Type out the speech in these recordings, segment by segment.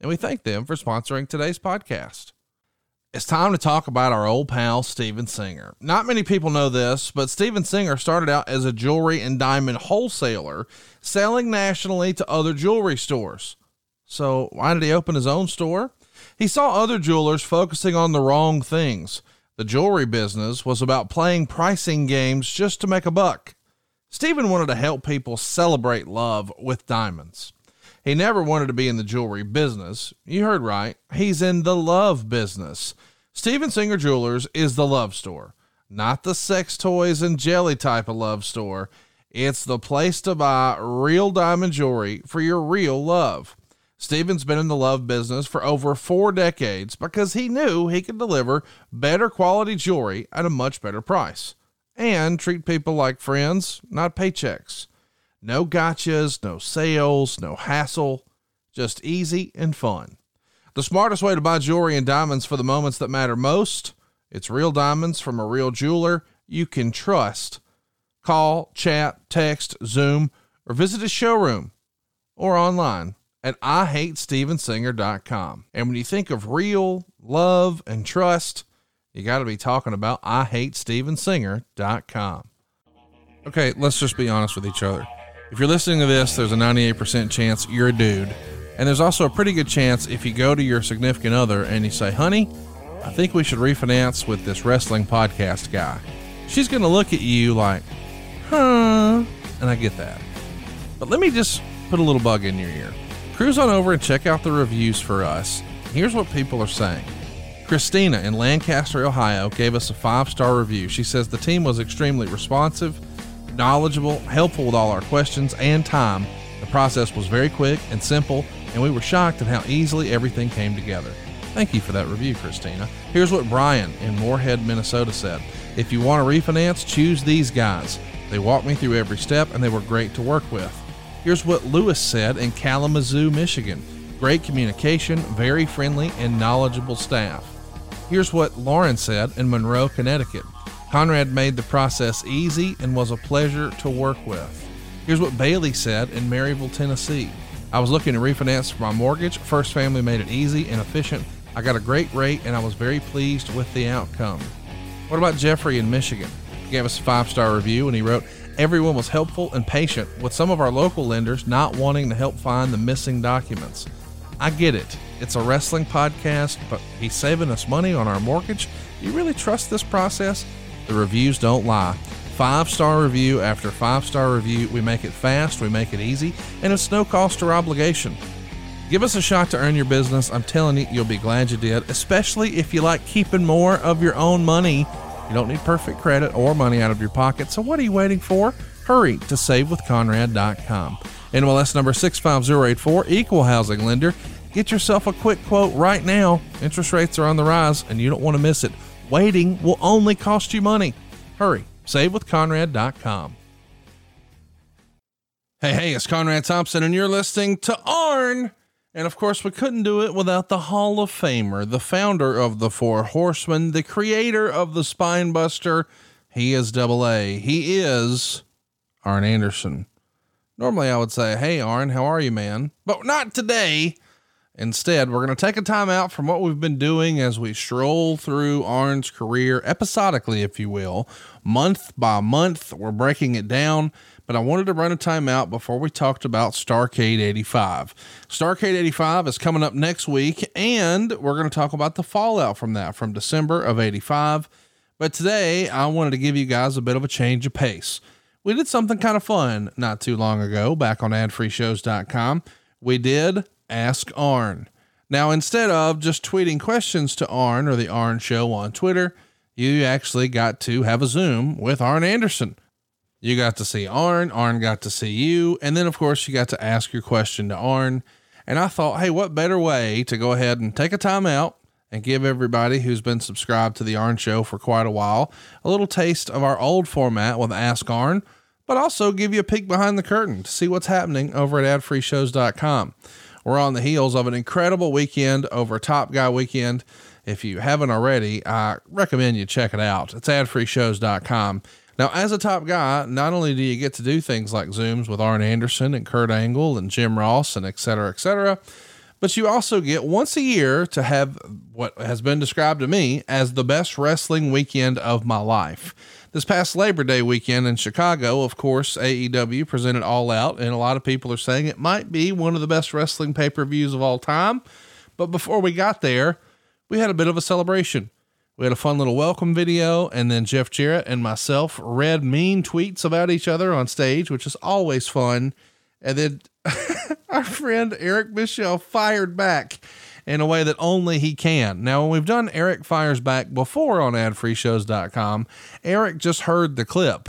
and we thank them for sponsoring today's podcast. It's time to talk about our old pal, Steven Singer. Not many people know this, but Steven Singer started out as a jewelry and diamond wholesaler, selling nationally to other jewelry stores. So, why did he open his own store? He saw other jewelers focusing on the wrong things. The jewelry business was about playing pricing games just to make a buck. Steven wanted to help people celebrate love with diamonds. He never wanted to be in the jewelry business. You heard right. He's in the love business. Steven Singer Jewelers is the love store, not the sex toys and jelly type of love store. It's the place to buy real diamond jewelry for your real love. Steven's been in the love business for over four decades because he knew he could deliver better quality jewelry at a much better price and treat people like friends, not paychecks. No gotchas, no sales, no hassle, just easy and fun. The smartest way to buy jewelry and diamonds for the moments that matter most, it's real diamonds from a real jeweler you can trust. Call, chat, text, Zoom, or visit his showroom or online at IHateStevenSinger.com. And when you think of real love and trust, you got to be talking about IHateStevenSinger.com. Okay, let's just be honest with each other. If you're listening to this, there's a 98% chance you're a dude. And there's also a pretty good chance if you go to your significant other and you say, honey, I think we should refinance with this wrestling podcast guy. She's going to look at you like, huh? And I get that. But let me just put a little bug in your ear. Cruise on over and check out the reviews for us. Here's what people are saying. Christina in Lancaster, Ohio gave us a five star review. She says the team was extremely responsive knowledgeable, helpful with all our questions and time. The process was very quick and simple, and we were shocked at how easily everything came together. Thank you for that review, Christina. Here's what Brian in Moorhead, Minnesota said If you want to refinance, choose these guys. They walked me through every step and they were great to work with. Here's what Lewis said in Kalamazoo, Michigan great communication, very friendly, and knowledgeable staff. Here's what Lauren said in Monroe, Connecticut Conrad made the process easy and was a pleasure to work with. Here's what Bailey said in Maryville, Tennessee. I was looking to refinance my mortgage. First Family made it easy and efficient. I got a great rate and I was very pleased with the outcome. What about Jeffrey in Michigan? He gave us a five star review and he wrote, Everyone was helpful and patient, with some of our local lenders not wanting to help find the missing documents. I get it. It's a wrestling podcast, but he's saving us money on our mortgage. Do you really trust this process? The reviews don't lie. Five star review after five star review. We make it fast, we make it easy, and it's no cost or obligation. Give us a shot to earn your business. I'm telling you, you'll be glad you did, especially if you like keeping more of your own money. You don't need perfect credit or money out of your pocket. So, what are you waiting for? Hurry to savewithconrad.com. NMLS number 65084, equal housing lender. Get yourself a quick quote right now. Interest rates are on the rise, and you don't want to miss it. Waiting will only cost you money. Hurry, savewithconrad.com. Hey, hey, it's Conrad Thompson, and you're listening to ARN. And of course, we couldn't do it without the Hall of Famer, the founder of the Four Horsemen, the creator of the Spine Buster. He is double A. He is Arn Anderson. Normally, I would say, Hey, Arn, how are you, man? But not today. Instead, we're going to take a time out from what we've been doing as we stroll through Arn's career episodically, if you will, month by month. We're breaking it down, but I wanted to run a time out before we talked about Starcade 85. Starcade 85 is coming up next week, and we're going to talk about the fallout from that from December of 85. But today, I wanted to give you guys a bit of a change of pace. We did something kind of fun not too long ago back on adfreeshows.com. We did Ask Arn. Now, instead of just tweeting questions to Arn or the Arn Show on Twitter, you actually got to have a Zoom with Arn Anderson. You got to see Arn, Arn got to see you, and then, of course, you got to ask your question to Arn. And I thought, hey, what better way to go ahead and take a time out and give everybody who's been subscribed to the Arn Show for quite a while a little taste of our old format with Ask Arn, but also give you a peek behind the curtain to see what's happening over at adfreeshows.com. We're on the heels of an incredible weekend over Top Guy weekend. If you haven't already, I recommend you check it out. It's adfreeshows.com. Now, as a top guy, not only do you get to do things like Zooms with Arn Anderson and Kurt Angle and Jim Ross and et cetera, et cetera, but you also get once a year to have what has been described to me as the best wrestling weekend of my life. This past Labor Day weekend in Chicago, of course, AEW presented All Out, and a lot of people are saying it might be one of the best wrestling pay per views of all time. But before we got there, we had a bit of a celebration. We had a fun little welcome video, and then Jeff Jarrett and myself read mean tweets about each other on stage, which is always fun. And then our friend Eric Bischoff fired back in a way that only he can. Now, when we've done Eric Fires Back before on adfreeshows.com, Eric just heard the clip.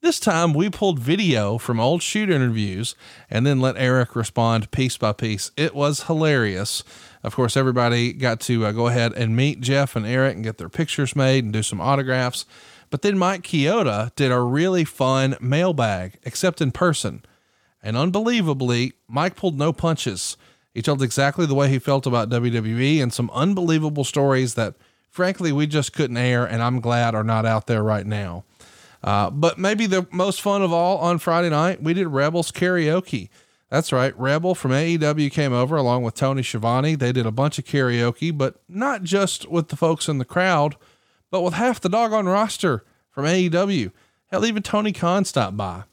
This time we pulled video from old shoot interviews and then let Eric respond piece by piece. It was hilarious. Of course, everybody got to uh, go ahead and meet Jeff and Eric and get their pictures made and do some autographs. But then Mike Chioda did a really fun mailbag, except in person. And unbelievably, Mike pulled no punches. He told exactly the way he felt about WWE and some unbelievable stories that, frankly, we just couldn't air, and I'm glad are not out there right now. Uh, but maybe the most fun of all on Friday night, we did Rebels karaoke. That's right. Rebel from AEW came over along with Tony Schiavone. They did a bunch of karaoke, but not just with the folks in the crowd, but with half the doggone roster from AEW. Hell, even Tony Khan stopped by.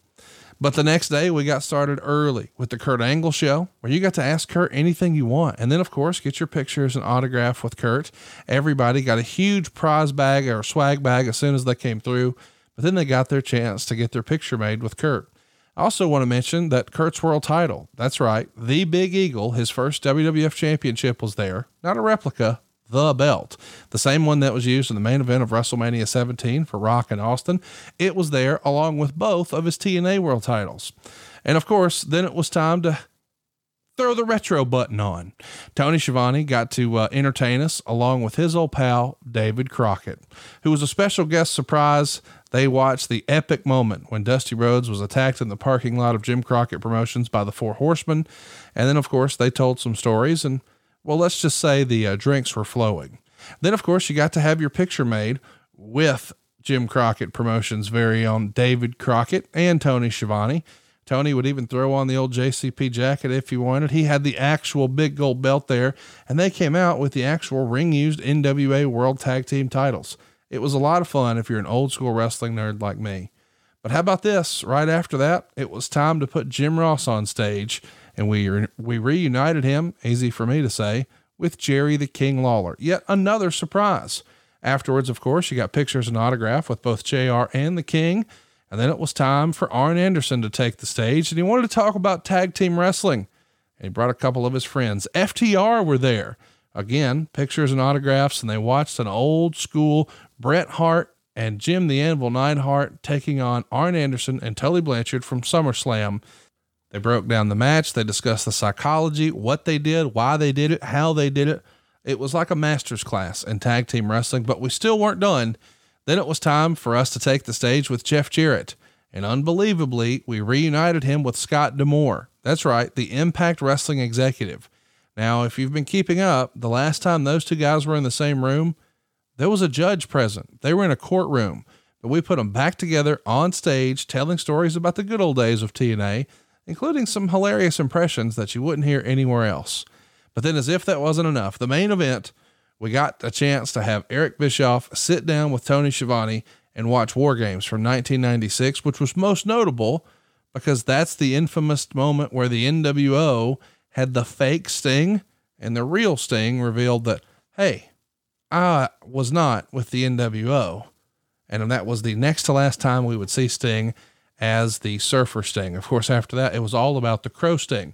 But the next day, we got started early with the Kurt Angle show, where you got to ask Kurt anything you want. And then, of course, get your pictures and autograph with Kurt. Everybody got a huge prize bag or swag bag as soon as they came through. But then they got their chance to get their picture made with Kurt. I also want to mention that Kurt's world title. That's right. The Big Eagle, his first WWF championship was there. Not a replica, the belt. The same one that was used in the main event of WrestleMania 17 for Rock and Austin. It was there along with both of his TNA world titles. And of course, then it was time to throw the retro button on. Tony Schiavone got to uh, entertain us along with his old pal, David Crockett, who was a special guest surprise they watched the epic moment when Dusty Rhodes was attacked in the parking lot of Jim Crockett Promotions by the Four Horsemen. And then, of course, they told some stories, and well, let's just say the uh, drinks were flowing. Then, of course, you got to have your picture made with Jim Crockett Promotions' very own David Crockett and Tony Schiavone. Tony would even throw on the old JCP jacket if he wanted. He had the actual big gold belt there, and they came out with the actual ring used NWA World Tag Team titles. It was a lot of fun if you're an old school wrestling nerd like me. But how about this? Right after that, it was time to put Jim Ross on stage, and we re- we reunited him, easy for me to say, with Jerry the King Lawler. Yet another surprise. Afterwards, of course, you got pictures and autograph with both JR and the King. And then it was time for Arn Anderson to take the stage, and he wanted to talk about tag team wrestling. And he brought a couple of his friends. FTR were there. Again, pictures and autographs, and they watched an old school Bret Hart and Jim the Anvil Neidhart taking on Arn Anderson and Tully Blanchard from SummerSlam. They broke down the match. They discussed the psychology, what they did, why they did it, how they did it. It was like a master's class in tag team wrestling, but we still weren't done. Then it was time for us to take the stage with Jeff Jarrett. And unbelievably, we reunited him with Scott D'Amore. That's right, the Impact Wrestling executive. Now, if you've been keeping up, the last time those two guys were in the same room, there was a judge present. They were in a courtroom, but we put them back together on stage, telling stories about the good old days of TNA, including some hilarious impressions that you wouldn't hear anywhere else. But then, as if that wasn't enough, the main event, we got a chance to have Eric Bischoff sit down with Tony Schiavone and watch War Games from 1996, which was most notable because that's the infamous moment where the NWO had the fake Sting and the real Sting revealed that, hey, I was not with the NWO. And that was the next to last time we would see Sting as the Surfer Sting. Of course, after that, it was all about the Crow Sting.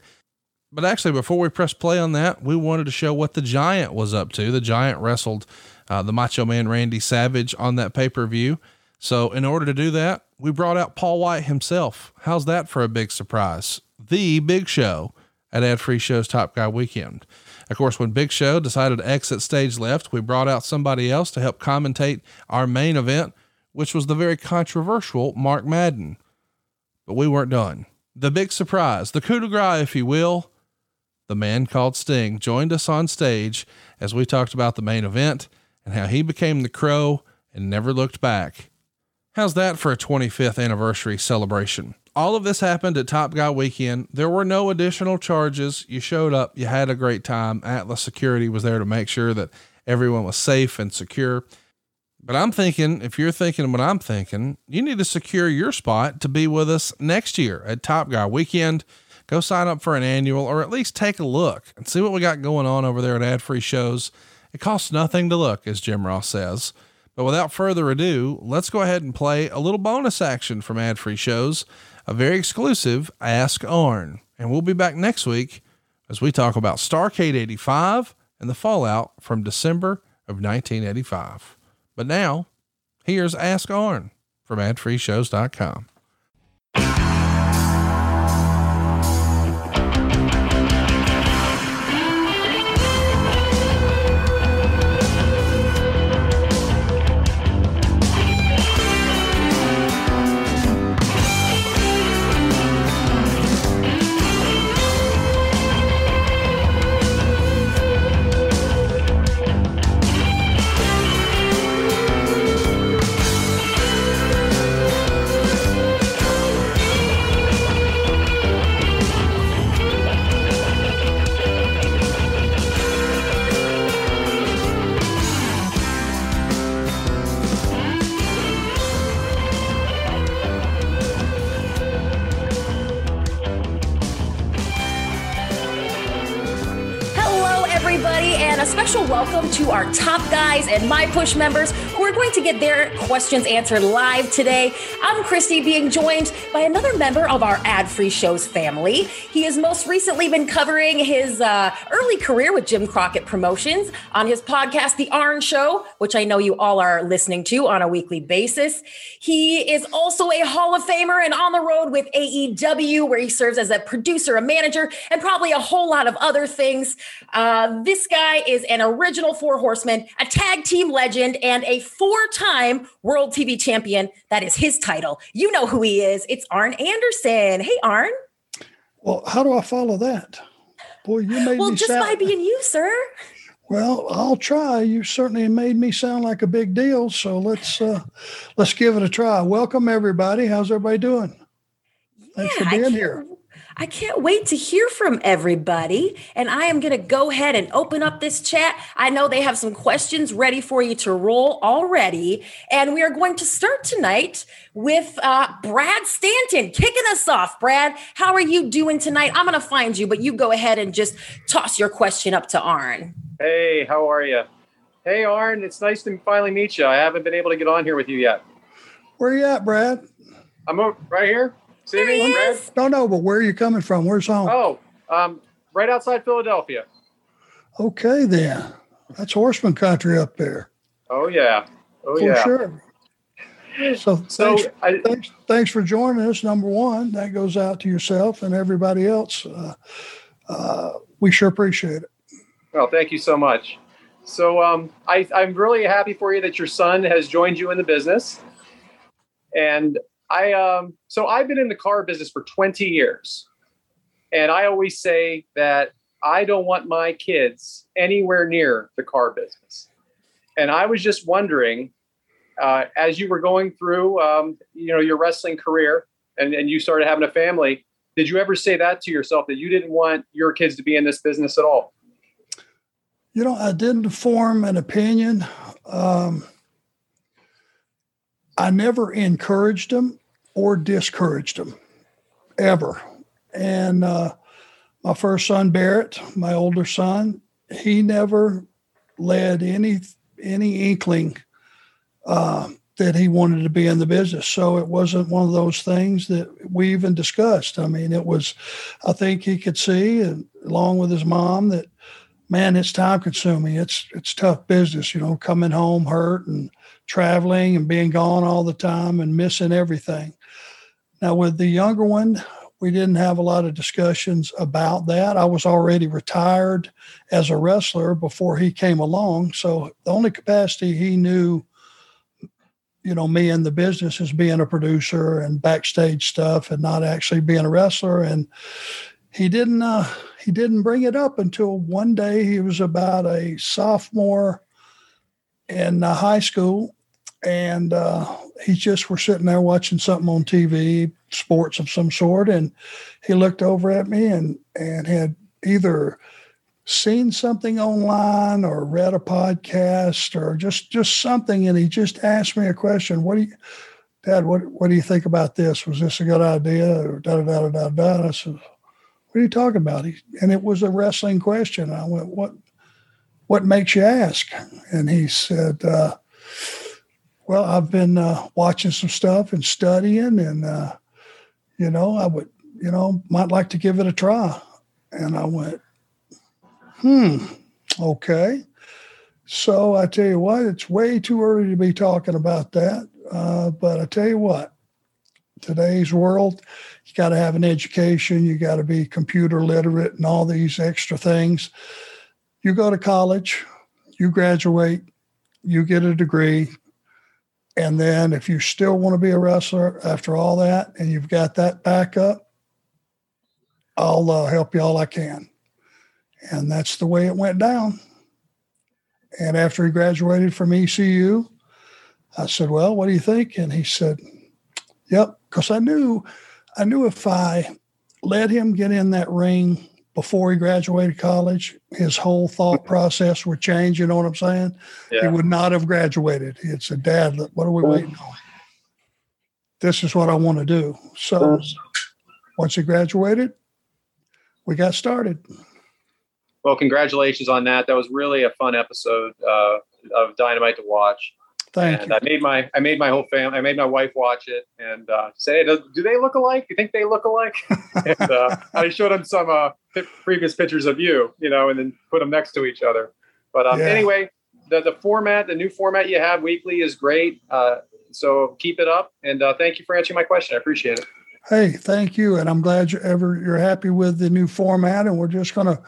But actually, before we press play on that, we wanted to show what the Giant was up to. The Giant wrestled uh, the Macho Man Randy Savage on that pay per view. So, in order to do that, we brought out Paul White himself. How's that for a big surprise? The big show at Ad Free Show's Top Guy Weekend. Of course, when Big Show decided to exit stage left, we brought out somebody else to help commentate our main event, which was the very controversial Mark Madden. But we weren't done. The big surprise, the coup de grace, if you will, the man called Sting joined us on stage as we talked about the main event and how he became the crow and never looked back. How's that for a 25th anniversary celebration? All of this happened at Top Guy Weekend. There were no additional charges. You showed up, you had a great time. Atlas Security was there to make sure that everyone was safe and secure. But I'm thinking, if you're thinking what I'm thinking, you need to secure your spot to be with us next year at Top Guy Weekend. Go sign up for an annual or at least take a look and see what we got going on over there at Ad Free Shows. It costs nothing to look, as Jim Ross says. But without further ado, let's go ahead and play a little bonus action from Ad Free Shows, a very exclusive Ask Arn. And we'll be back next week as we talk about Starcade 85 and the fallout from December of 1985. But now, here's Ask Arn from adfreeshows.com. my push members who are going to get their questions answered live today. I'm Christy, being joined by another member of our ad free shows family. He has most recently been covering his uh, early career with Jim Crockett Promotions on his podcast, The Arn Show, which I know you all are listening to on a weekly basis. He is also a Hall of Famer and on the road with AEW, where he serves as a producer, a manager, and probably a whole lot of other things. Uh, this guy is an original Four Horseman, a tag team legend, and a four time World TV champion. That is his title. You know who he is. It's Arn Anderson. Hey, Arn. Well, how do I follow that? Boy, you made well, me just sound... by being you, sir. Well, I'll try. You certainly made me sound like a big deal. So let's uh, let's give it a try. Welcome everybody. How's everybody doing? Thanks yeah, for being here. I can't wait to hear from everybody. And I am going to go ahead and open up this chat. I know they have some questions ready for you to roll already. And we are going to start tonight with uh, Brad Stanton kicking us off. Brad, how are you doing tonight? I'm going to find you, but you go ahead and just toss your question up to Arn. Hey, how are you? Hey, Arn, it's nice to finally meet you. I haven't been able to get on here with you yet. Where are you at, Brad? I'm right here. See there me, Brad? No, no, but where are you coming from? Where's home? Oh, um, right outside Philadelphia. Okay, then. That's horseman country up there. Oh yeah. Oh for yeah. sure. So, so thanks, I, thanks, thanks, for joining us. Number one, that goes out to yourself and everybody else. Uh, uh, we sure appreciate it. Well, thank you so much. So um, I, I'm really happy for you that your son has joined you in the business. And I um, so I've been in the car business for 20 years, and I always say that I don't want my kids anywhere near the car business. And I was just wondering, uh, as you were going through, um, you know, your wrestling career, and, and you started having a family, did you ever say that to yourself that you didn't want your kids to be in this business at all? You know, I didn't form an opinion. Um, I never encouraged them or discouraged them ever. And uh, my first son, Barrett, my older son, he never led any any inkling uh, that he wanted to be in the business. So it wasn't one of those things that we even discussed. I mean, it was, I think he could see, and along with his mom, that man, it's time consuming. It's it's tough business, you know, coming home hurt and traveling and being gone all the time and missing everything. Now with the younger one, we didn't have a lot of discussions about that. I was already retired as a wrestler before he came along. So the only capacity he knew, you know, me in the business is being a producer and backstage stuff and not actually being a wrestler. And he didn't uh, he didn't bring it up until one day he was about a sophomore in uh, high school and uh, he just were sitting there watching something on TV, sports of some sort, and he looked over at me and and had either seen something online or read a podcast or just just something, and he just asked me a question. What do you, Dad? What what do you think about this? Was this a good idea? Or da da da da da. I said, What are you talking about? He, and it was a wrestling question. I went, What what makes you ask? And he said. Uh, well, I've been uh, watching some stuff and studying, and uh, you know, I would, you know, might like to give it a try. And I went, hmm, okay. So I tell you what, it's way too early to be talking about that. Uh, but I tell you what, today's world, you got to have an education, you got to be computer literate, and all these extra things. You go to college, you graduate, you get a degree, and then if you still want to be a wrestler after all that and you've got that backup, I'll uh, help you all I can. And that's the way it went down. And after he graduated from ECU, I said, Well, what do you think? And he said, Yep. Because I knew, I knew if I let him get in that ring before he graduated college, his whole thought mm-hmm. process would change. You know what I'm saying? Yeah. He would not have graduated. He'd said, Dad, what are we waiting mm-hmm. on? This is what I want to do. So mm-hmm. once he graduated, we got started. Well, congratulations on that. That was really a fun episode uh, of Dynamite to watch. Thank and you. I made my I made my whole family. I made my wife watch it and uh, say, "Do they look alike? You think they look alike?" and uh, I showed them some uh, previous pictures of you, you know, and then put them next to each other. But um, yeah. anyway, the the format, the new format you have weekly is great. Uh, so keep it up, and uh, thank you for answering my question. I appreciate it. Hey, thank you, and I'm glad you're ever you're happy with the new format. And we're just gonna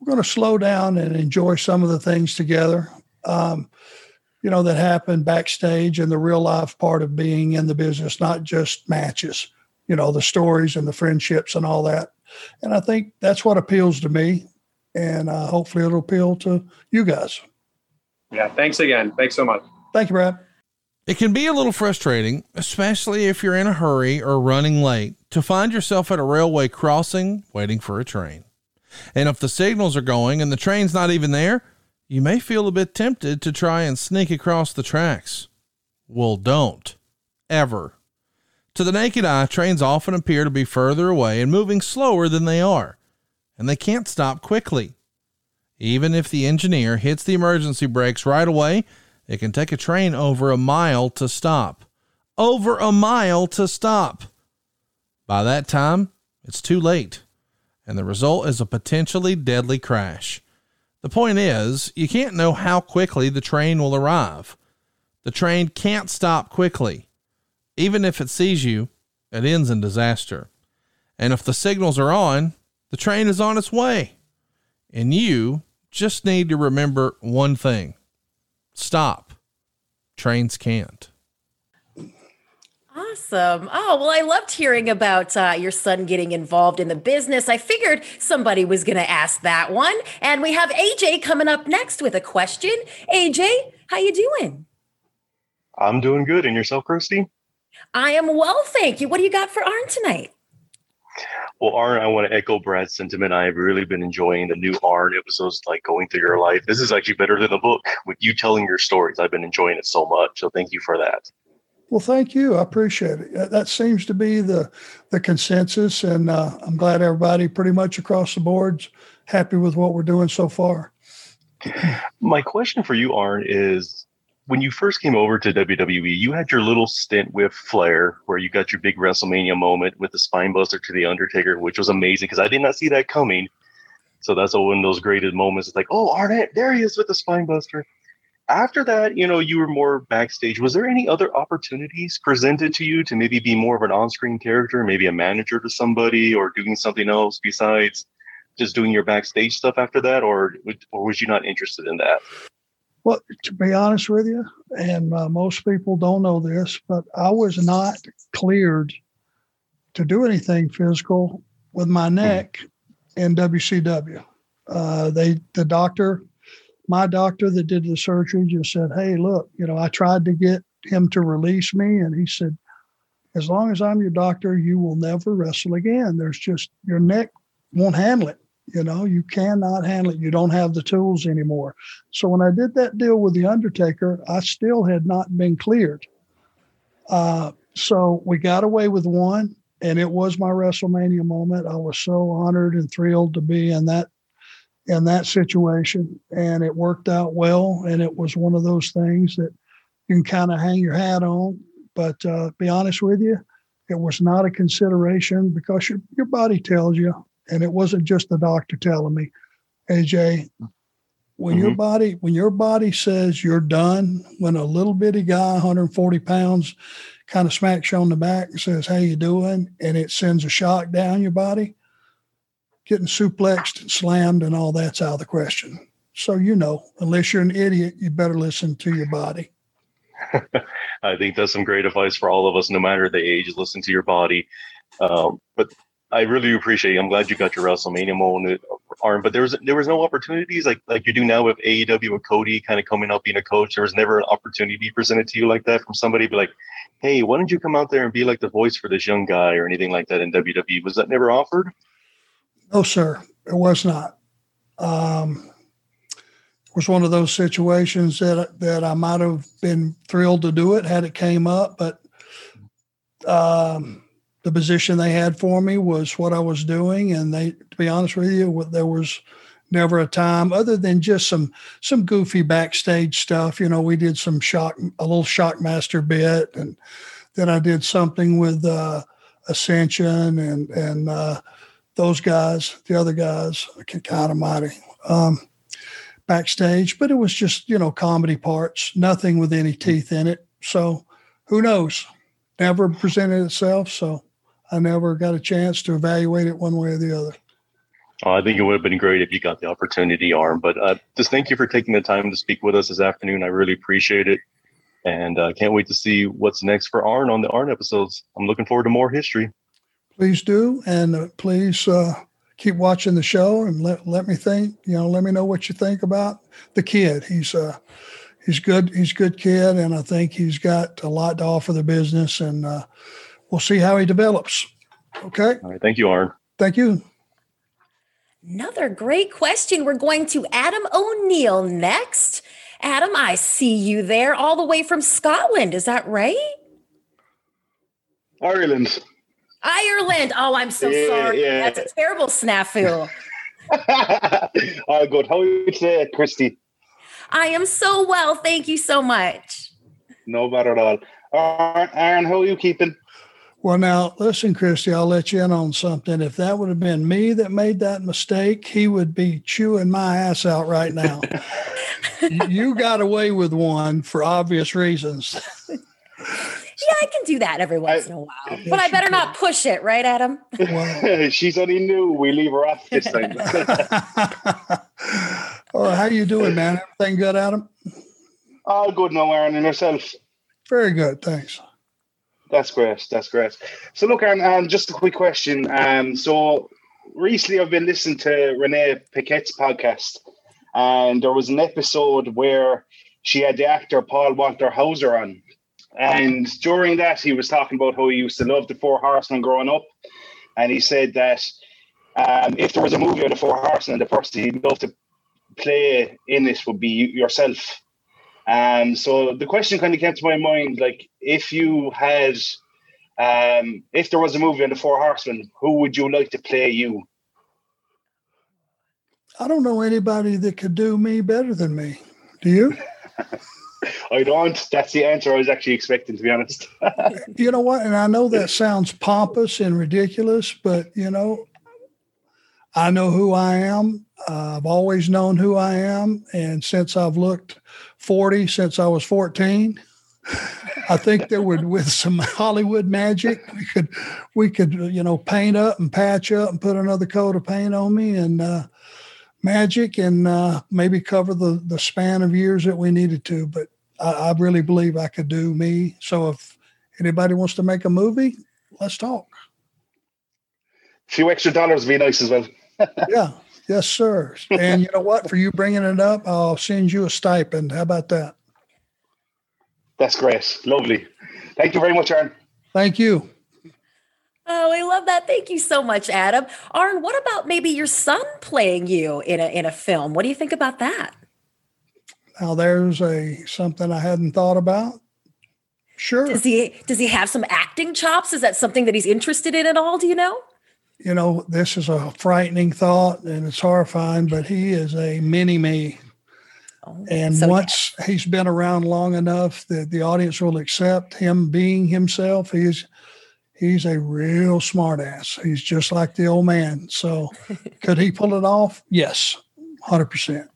we're gonna slow down and enjoy some of the things together. Um, you know, that happen backstage and the real life part of being in the business, not just matches, you know, the stories and the friendships and all that. And I think that's what appeals to me. And uh, hopefully it'll appeal to you guys. Yeah. Thanks again. Thanks so much. Thank you, Brad. It can be a little frustrating, especially if you're in a hurry or running late, to find yourself at a railway crossing waiting for a train. And if the signals are going and the train's not even there, you may feel a bit tempted to try and sneak across the tracks. Well, don't. Ever. To the naked eye, trains often appear to be further away and moving slower than they are, and they can't stop quickly. Even if the engineer hits the emergency brakes right away, it can take a train over a mile to stop. Over a mile to stop. By that time, it's too late, and the result is a potentially deadly crash. The point is, you can't know how quickly the train will arrive. The train can't stop quickly. Even if it sees you, it ends in disaster. And if the signals are on, the train is on its way. And you just need to remember one thing stop. Trains can't. Awesome. Oh, well, I loved hearing about uh, your son getting involved in the business. I figured somebody was going to ask that one. And we have AJ coming up next with a question. AJ, how you doing? I'm doing good. And yourself, Christy? I am well, thank you. What do you got for Arn tonight? Well, Arn, I want to echo Brad's sentiment. I've really been enjoying the new Arn episodes, like going through your life. This is actually better than the book with you telling your stories. I've been enjoying it so much. So thank you for that. Well, thank you. I appreciate it. That seems to be the the consensus, and uh, I'm glad everybody pretty much across the board's happy with what we're doing so far. My question for you, Arn, is when you first came over to WWE, you had your little stint with Flair, where you got your big WrestleMania moment with the spinebuster to the Undertaker, which was amazing because I did not see that coming. So that's one of those greatest moments. It's like, oh, Arnett, there he is with the spinebuster. After that, you know, you were more backstage. Was there any other opportunities presented to you to maybe be more of an on-screen character, maybe a manager to somebody, or doing something else besides just doing your backstage stuff after that, or or was you not interested in that? Well, to be honest with you, and uh, most people don't know this, but I was not cleared to do anything physical with my hmm. neck mm-hmm. in WCW. Uh, they, the doctor, my doctor that did the surgery, just said, "Hey, look, you know, I tried to get him to release me, and he said, as long as I'm your doctor, you will never wrestle again. There's just your neck won't handle it. You know, you cannot handle it. You don't have the tools anymore. So when I did that deal with the Undertaker, I still had not been cleared. Uh, so we got away with one, and it was my WrestleMania moment. I was so honored and thrilled to be in that in that situation, and it worked out well. And it was one of those things that you can kind of hang your hat on. But uh, be honest with you, it was not a consideration because your your body tells you and it wasn't just the doctor telling me, AJ, when mm-hmm. your body when your body says you're done, when a little bitty guy, 140 pounds, kind of smacks you on the back and says, "How you doing?" and it sends a shock down your body, getting suplexed and slammed and all that's out of the question. So you know, unless you're an idiot, you better listen to your body. I think that's some great advice for all of us, no matter the age. Listen to your body. Um, but I really appreciate. It. I'm glad you got your WrestleMania moment Arn, but there was there was no opportunities like like you do now with AEW with Cody kind of coming up being a coach. There was never an opportunity presented to you like that from somebody be like, hey, why don't you come out there and be like the voice for this young guy or anything like that in WWE? Was that never offered? No, sir, it was not. Um, it was one of those situations that that I might have been thrilled to do it had it came up, but um, the position they had for me was what I was doing, and they, to be honest with you, there was never a time other than just some some goofy backstage stuff. You know, we did some shock, a little shockmaster bit, and then I did something with uh, Ascension and and uh, those guys, the other guys, kind of mighty. Um, backstage, but it was just you know comedy parts, nothing with any teeth in it. So who knows? Never presented itself. So I never got a chance to evaluate it one way or the other. Oh, I think it would have been great if you got the opportunity, Arn. But uh, just thank you for taking the time to speak with us this afternoon. I really appreciate it. And I uh, can't wait to see what's next for Arn on the Arn episodes. I'm looking forward to more history. Please do. And uh, please uh, keep watching the show and let, let me think, you know, let me know what you think about the kid. He's, uh, he's good. He's a good kid. And I think he's got a lot to offer the business. And, uh, we'll see how he develops. Okay. All right. Thank you, Arn. Thank you. Another great question. We're going to Adam O'Neill next. Adam, I see you there all the way from Scotland. Is that right? Ireland. Ireland. Oh, I'm so yeah, sorry. Yeah. That's a terrible snafu. oh, good. How are you today, Christy? I am so well. Thank you so much. No matter at all. Aaron, how are you keeping? Well, now listen, Christy, I'll let you in on something. If that would have been me that made that mistake, he would be chewing my ass out right now. you got away with one for obvious reasons. yeah, I can do that every once I, in a while, but I better not push it, right, Adam? She's only new. We leave her off this time. oh, how you doing, man? Everything good, Adam? All good now, Aaron, and yourself? Very good, thanks. That's great. That's great. So, look, um, um, just a quick question. Um, so, recently I've been listening to Renee Paquette's podcast, and there was an episode where she had the actor Paul Walter Hauser on. And during that, he was talking about how he used to love the Four Horsemen growing up. And he said that um, if there was a movie of the Four Horsemen, the person he'd love to play in it would be yourself. Um, so the question kind of came to my mind, like if you had, um, if there was a movie on the Four Horsemen, who would you like to play you? I don't know anybody that could do me better than me. Do you? I don't. That's the answer I was actually expecting, to be honest. you know what? And I know that sounds pompous and ridiculous, but you know, I know who I am. Uh, I've always known who I am. And since I've looked 40, since I was 14, I think there would, with some Hollywood magic, we could, we could, you know, paint up and patch up and put another coat of paint on me and uh, magic and uh, maybe cover the the span of years that we needed to. But I, I really believe I could do me. So if anybody wants to make a movie, let's talk. A few extra dollars would be nice as well. yeah. Yes, sir. And you know what? For you bringing it up, I'll send you a stipend. How about that? That's great. Lovely. Thank you very much, Aaron. Thank you. Oh, I love that. Thank you so much, Adam. Arn, what about maybe your son playing you in a in a film? What do you think about that? Now there's a something I hadn't thought about. Sure. Does he does he have some acting chops? Is that something that he's interested in at all? Do you know? You know, this is a frightening thought and it's horrifying, but he is a mini me. Oh, and so once yeah. he's been around long enough that the audience will accept him being himself, he's he's a real smartass. He's just like the old man. So could he pull it off? Yes, 100%.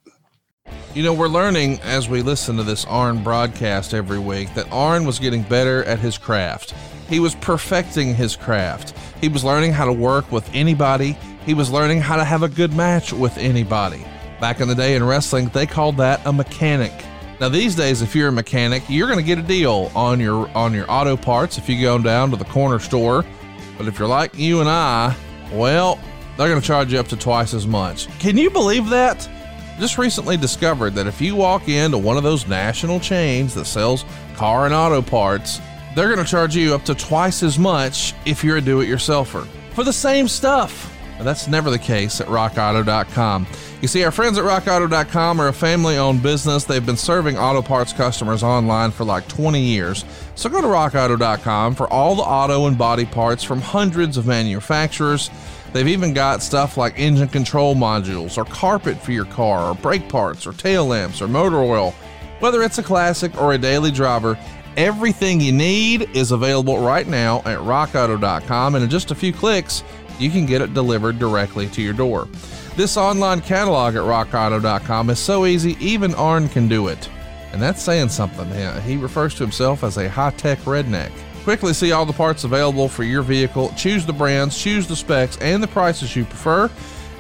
You know, we're learning as we listen to this Arn broadcast every week that Arn was getting better at his craft. He was perfecting his craft. He was learning how to work with anybody. He was learning how to have a good match with anybody. Back in the day in wrestling, they called that a mechanic. Now these days, if you're a mechanic, you're going to get a deal on your on your auto parts if you go down to the corner store. But if you're like you and I, well, they're going to charge you up to twice as much. Can you believe that? Just recently discovered that if you walk into one of those national chains that sells car and auto parts, they're going to charge you up to twice as much if you're a do-it-yourselfer for the same stuff. Now, that's never the case at rockauto.com. You see, our friends at rockauto.com are a family owned business. They've been serving auto parts customers online for like 20 years. So go to rockauto.com for all the auto and body parts from hundreds of manufacturers. They've even got stuff like engine control modules, or carpet for your car, or brake parts, or tail lamps, or motor oil. Whether it's a classic or a daily driver, everything you need is available right now at rockauto.com. And in just a few clicks, you can get it delivered directly to your door. This online catalog at rockauto.com is so easy, even Arn can do it. And that's saying something. He refers to himself as a high tech redneck. Quickly see all the parts available for your vehicle, choose the brands, choose the specs, and the prices you prefer.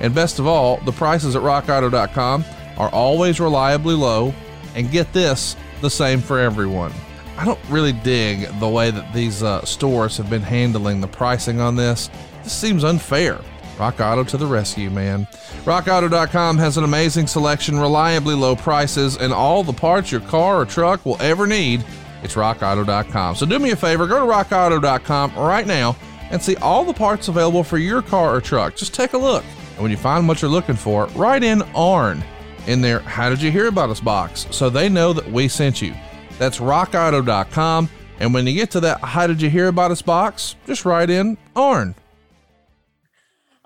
And best of all, the prices at rockauto.com are always reliably low. And get this, the same for everyone. I don't really dig the way that these uh, stores have been handling the pricing on this. This seems unfair. Rock Auto to the rescue, man. RockAuto.com has an amazing selection, reliably low prices, and all the parts your car or truck will ever need. It's RockAuto.com. So do me a favor, go to RockAuto.com right now and see all the parts available for your car or truck. Just take a look. And when you find what you're looking for, write in ARN in there. How did you hear about us box? So they know that we sent you. That's RockAuto.com. And when you get to that, how did you hear about us box? Just write in ARN.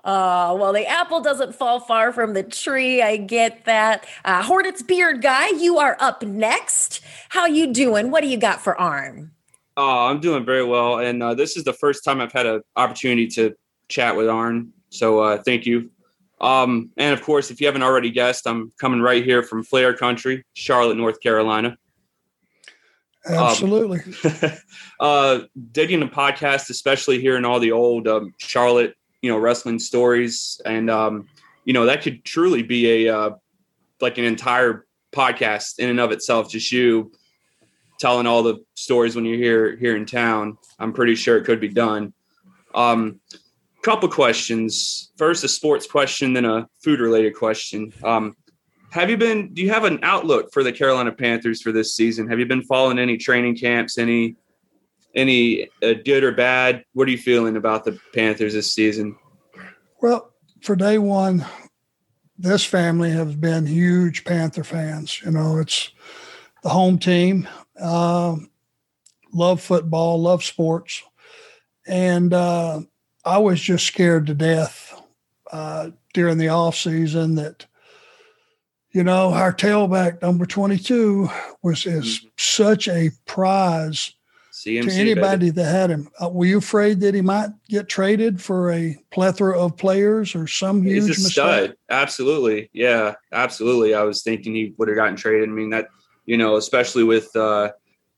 Uh, well, the apple doesn't fall far from the tree. I get that. Uh, Hornets beard guy, you are up next. How you doing? What do you got for Arn? Oh, I'm doing very well, and uh, this is the first time I've had an opportunity to chat with Arn. So uh, thank you. Um, and of course, if you haven't already guessed, I'm coming right here from Flair Country, Charlotte, North Carolina. Absolutely. Um, uh, digging the podcast, especially hearing all the old um, Charlotte you know wrestling stories. And um you know that could truly be a uh, like an entire podcast in and of itself just you telling all the stories when you're here here in town. I'm pretty sure it could be done. Um couple questions. First a sports question then a food related question. Um have you been do you have an outlook for the carolina panthers for this season? Have you been following any training camps any any uh, good or bad? What are you feeling about the Panthers this season? Well, for day one, this family has been huge Panther fans. You know, it's the home team. Uh, love football, love sports, and uh, I was just scared to death uh, during the off season that you know our tailback number 22 was is mm-hmm. such a prize CMC, to anybody that had him. Uh, were you afraid that he might get traded for a plethora of players or some huge He's a mistake? stud. Absolutely. Yeah, absolutely. I was thinking he would have gotten traded. I mean, that, you know, especially with uh,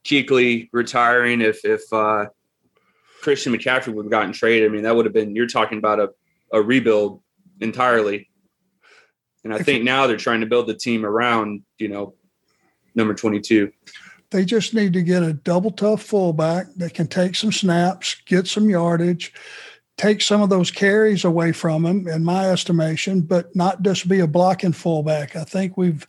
Kuechly retiring, if, if uh, Christian McCaffrey would have gotten traded, I mean, that would have been, you're talking about a, a rebuild entirely. And I think now they're trying to build the team around, you know, number 22. They just need to get a double tough fullback that can take some snaps, get some yardage, take some of those carries away from him, in my estimation, but not just be a blocking fullback. I think we've,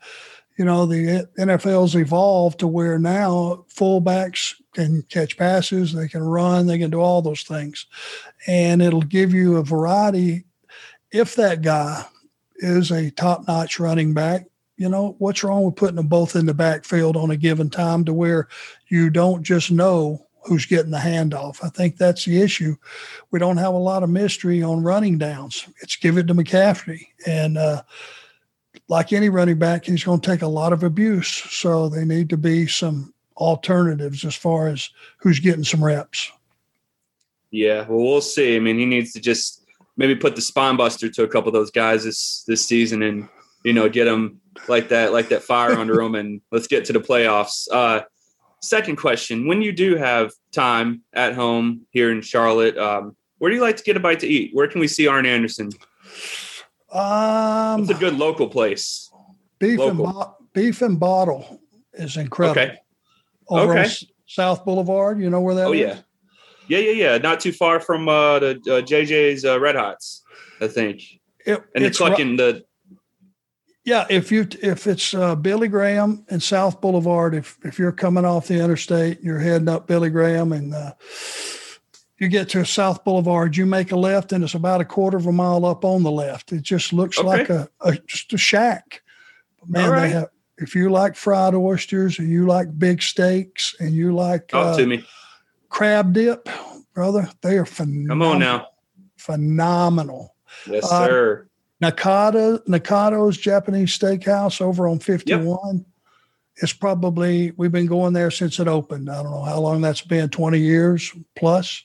you know, the NFL's evolved to where now fullbacks can catch passes, they can run, they can do all those things. And it'll give you a variety. If that guy is a top notch running back, you know, what's wrong with putting them both in the backfield on a given time to where you don't just know who's getting the handoff? I think that's the issue. We don't have a lot of mystery on running downs. It's give it to McCaffrey. And uh, like any running back, he's going to take a lot of abuse. So they need to be some alternatives as far as who's getting some reps. Yeah, well, we'll see. I mean, he needs to just maybe put the spine buster to a couple of those guys this this season, and you know, get them like that, like that fire under them, and let's get to the playoffs. Uh, second question: When you do have time at home here in Charlotte, um, where do you like to get a bite to eat? Where can we see Arn Anderson? Um, What's a good local place? beef and local. bo- beef and bottle is incredible. Okay. Over Okay. South Boulevard, you know where that Oh yeah, yeah, yeah, yeah. Not too far from uh, the uh, JJ's uh, Red Hots, I think, It- and it's it's fucking the Yeah, if you if it's uh, Billy Graham and South Boulevard, if if you're coming off the interstate, you're heading up Billy Graham, and uh, you get to South Boulevard, you make a left, and it's about a quarter of a mile up on the left. It just looks Okay. like a, a just a shack. But man, right. they have. If you like fried oysters and you like big steaks and you like talk uh, to me. crab dip, brother, they are phenomenal. Come on now. phenomenal. Yes, uh, sir. Nakata Nakato's Japanese Steakhouse over on 51. It's probably we've been going there since it opened. I don't know how long that's been, 20 years plus.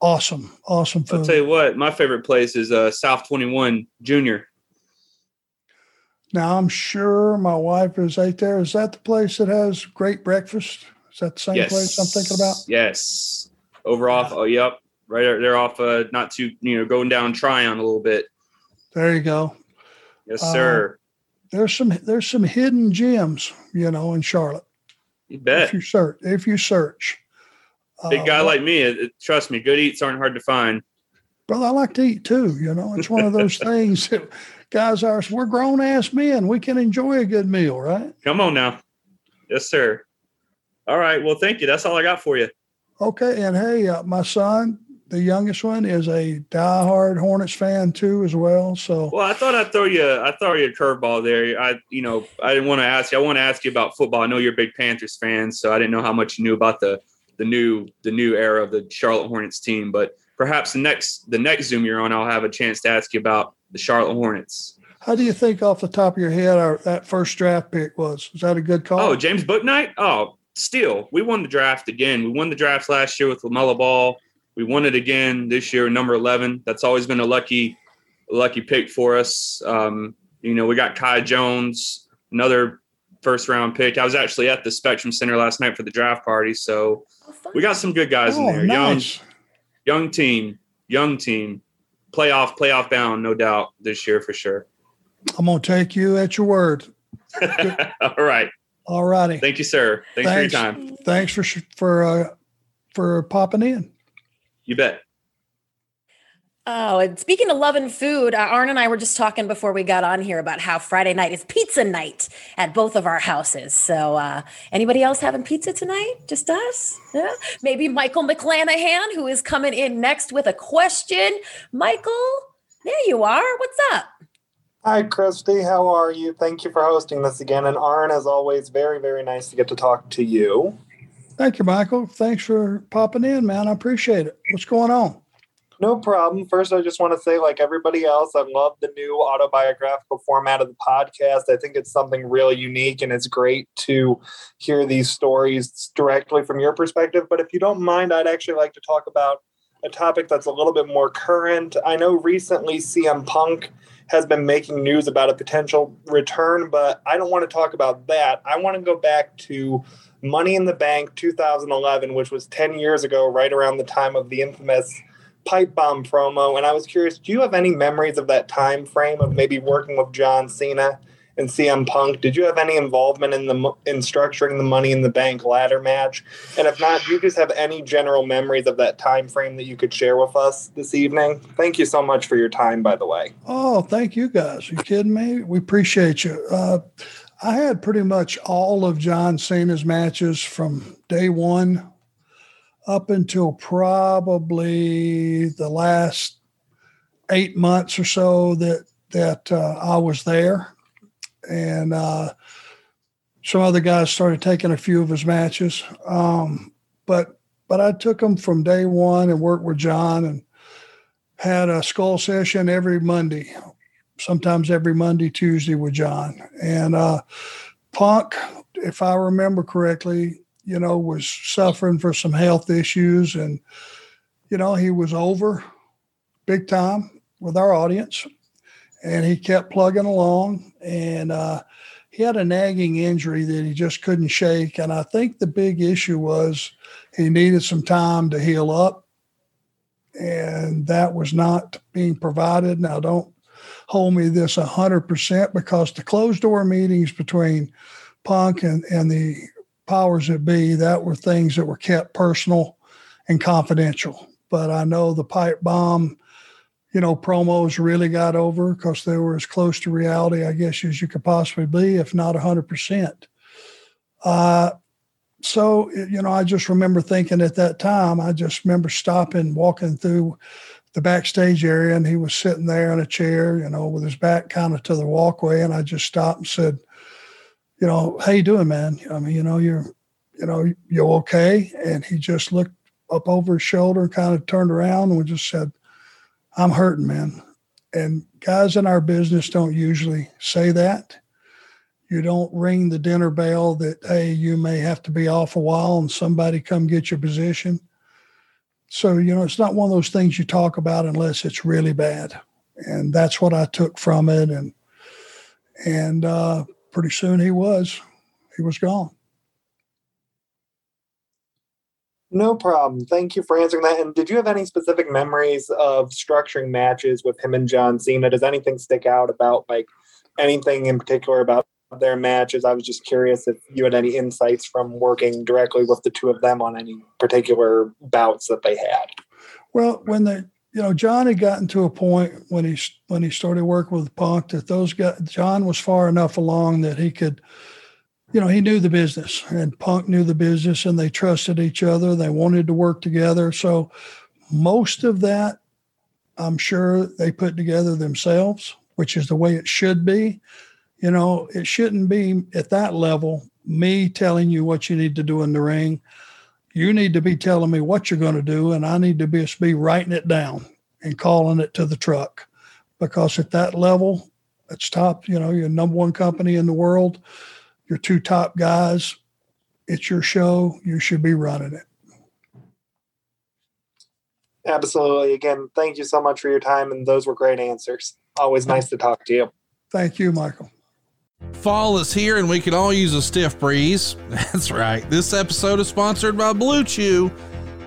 Awesome, awesome I'll tell you what, my favorite place is uh, South 21 Junior. now I'm sure my wife is ate there. Is that the place that has great breakfast? Is that the same yes. place I'm thinking about? Yes. Over off, oh, yep. Right there, off, uh, not too, you know, going down Tryon a little bit. There you go. Yes, Uh, sir. There's some there's some hidden gems, you know, in Charlotte. You bet. If you search, if you search. Big Uh, guy like me, it, it- trust me, good eats aren't hard to find. brother, I like to eat too. You know, it's one of those things that guys are, we're grown ass men. We can enjoy a good meal, right? Come on now. Yes, sir. All right. Well, thank you. That's all I got for you. Okay. And hey, uh, my son, the youngest one, is a diehard Hornets fan too, as well. So, Well, I thought I'd throw you. I throw you a curveball there. I, you know, I didn't want to ask you. I want to ask you about football. I know you're a big Panthers fan, so I didn't know how much you knew about the the new the new era of the Charlotte Hornets team. But perhaps the next the next Zoom you're on, I'll have a chance to ask you about the Charlotte Hornets. how do you think off the top of your head our, that first draft pick was? Was that a good call? Oh, James Bouknight. Oh, still, we won the draft again. We won the draft last year with LaMelo Ball. We won it again this year, number eleven. That's always been a lucky, lucky pick for us. Um, you know, we got Kai Jones, another first round pick. I was actually at the Spectrum Center last night for the draft party, so we got some good guys in Oh, there. Young, nice. young team, young team, playoff, playoff bound, no doubt this year for sure. I'm going to take you at your word. All right, All righty. thank you, sir. Thanks, for your time. Thanks for, for, uh, for popping in. You bet. Oh, and speaking of love and food, uh, Arn and I were just talking before we got on here about how Friday night is pizza night at both of our houses. So, uh, anybody else having pizza tonight? Just us? Yeah. Maybe Michael McClanahan, who is coming in next with a question. Michael, there you are. What's up? Hi, Christy. How are you? Thank you for hosting this again. And Arn, as always, very, very nice to get to talk to you. Thank you, Michael. Thanks for popping in, man. I appreciate it. What's going on? No problem. First, I just want to say, like everybody else, I love the new autobiographical format of the podcast. I think it's something really unique, and it's great to hear these stories directly from your perspective. But if you don't mind, I'd actually like to talk about a topic that's a little bit more current. I know recently CM Punk has been making news about a potential return, but I don't want to talk about that. I want to go back to Money in the Bank 2011, which was 10 years ago, right around the time of the infamous pipe bomb promo. And i was curious do you have any memories of that time frame of maybe working with john cena and cm punk? Did you have any involvement in the in structuring the money in the bank ladder match? And if not do you just have any general memories of that time frame that you could share with us this evening? Thank you so much for your time by the way. Oh thank you guys. Are you kidding me? We appreciate you. Uh, i had pretty much all of john cena's matches from day one up until probably the last eight months or so that that uh, I was there, and uh, some other guys started taking a few of his matches. Um, but but I took them from day one and worked with John and had a skull session every Monday, sometimes every Monday, Tuesday with John and uh, Punk. If I remember correctly, you know, was suffering for some health issues. And, you know, he was over big time with our audience. And he kept plugging along. And uh, he had a nagging injury that he just couldn't shake. And I think the big issue was he needed some time to heal up. And that was not being provided. Now, don't hold me this 100% because the closed door meetings between Punk and, and the powers that be, that were things that were kept personal and confidential. But I know the pipe bomb, you know, promos really got over because they were as close to reality, I guess, as you could possibly be, if not 100%. Uh, so, you know, I just remember thinking at that time, I just remember stopping, walking through the backstage area, and he was sitting there in a chair, you know, with his back kind of to the walkway. And I just stopped and said, you know, how you doing, man? I mean, you know, you're, you know, you okay? And he just looked up over his shoulder, and kind of turned around and just said, I'm hurting, man. And guys in our business don't usually say that. You don't ring the dinner bell that, hey, you may have to be off a while and somebody come get your position. So, you know, it's not one of those things you talk about unless it's really bad. And that's what I took from it. And, and, uh, pretty soon he was he was gone. No problem. Thank you for answering that. And did you have any specific memories of structuring matches with him and John Cena? Does anything stick out about like anything in particular about their matches? I was just curious if you had any insights from working directly with the two of them on any particular bouts that they had. Well, when they you know, John had gotten to a point when he when he started working with Punk that those guys, John was far enough along that he could, you know, he knew the business and Punk knew the business and they trusted each other. They wanted to work together. So most of that, I'm sure they put together themselves, which is the way it should be. You know, it shouldn't be at that level, me telling you what you need to do in the ring you need to be telling me what you're going to do, and I need to be, be writing it down and calling it to the truck. Because at that level, it's top, you know, you're number one company in the world, your two top guys, it's your show, you should be running it. Absolutely. Again, thank you so much for your time, and those were great answers. Always nice to talk to you. Thank you, Michael. Fall is here and we can all use a stiff breeze. That's right. This episode is sponsored by Blue Chew.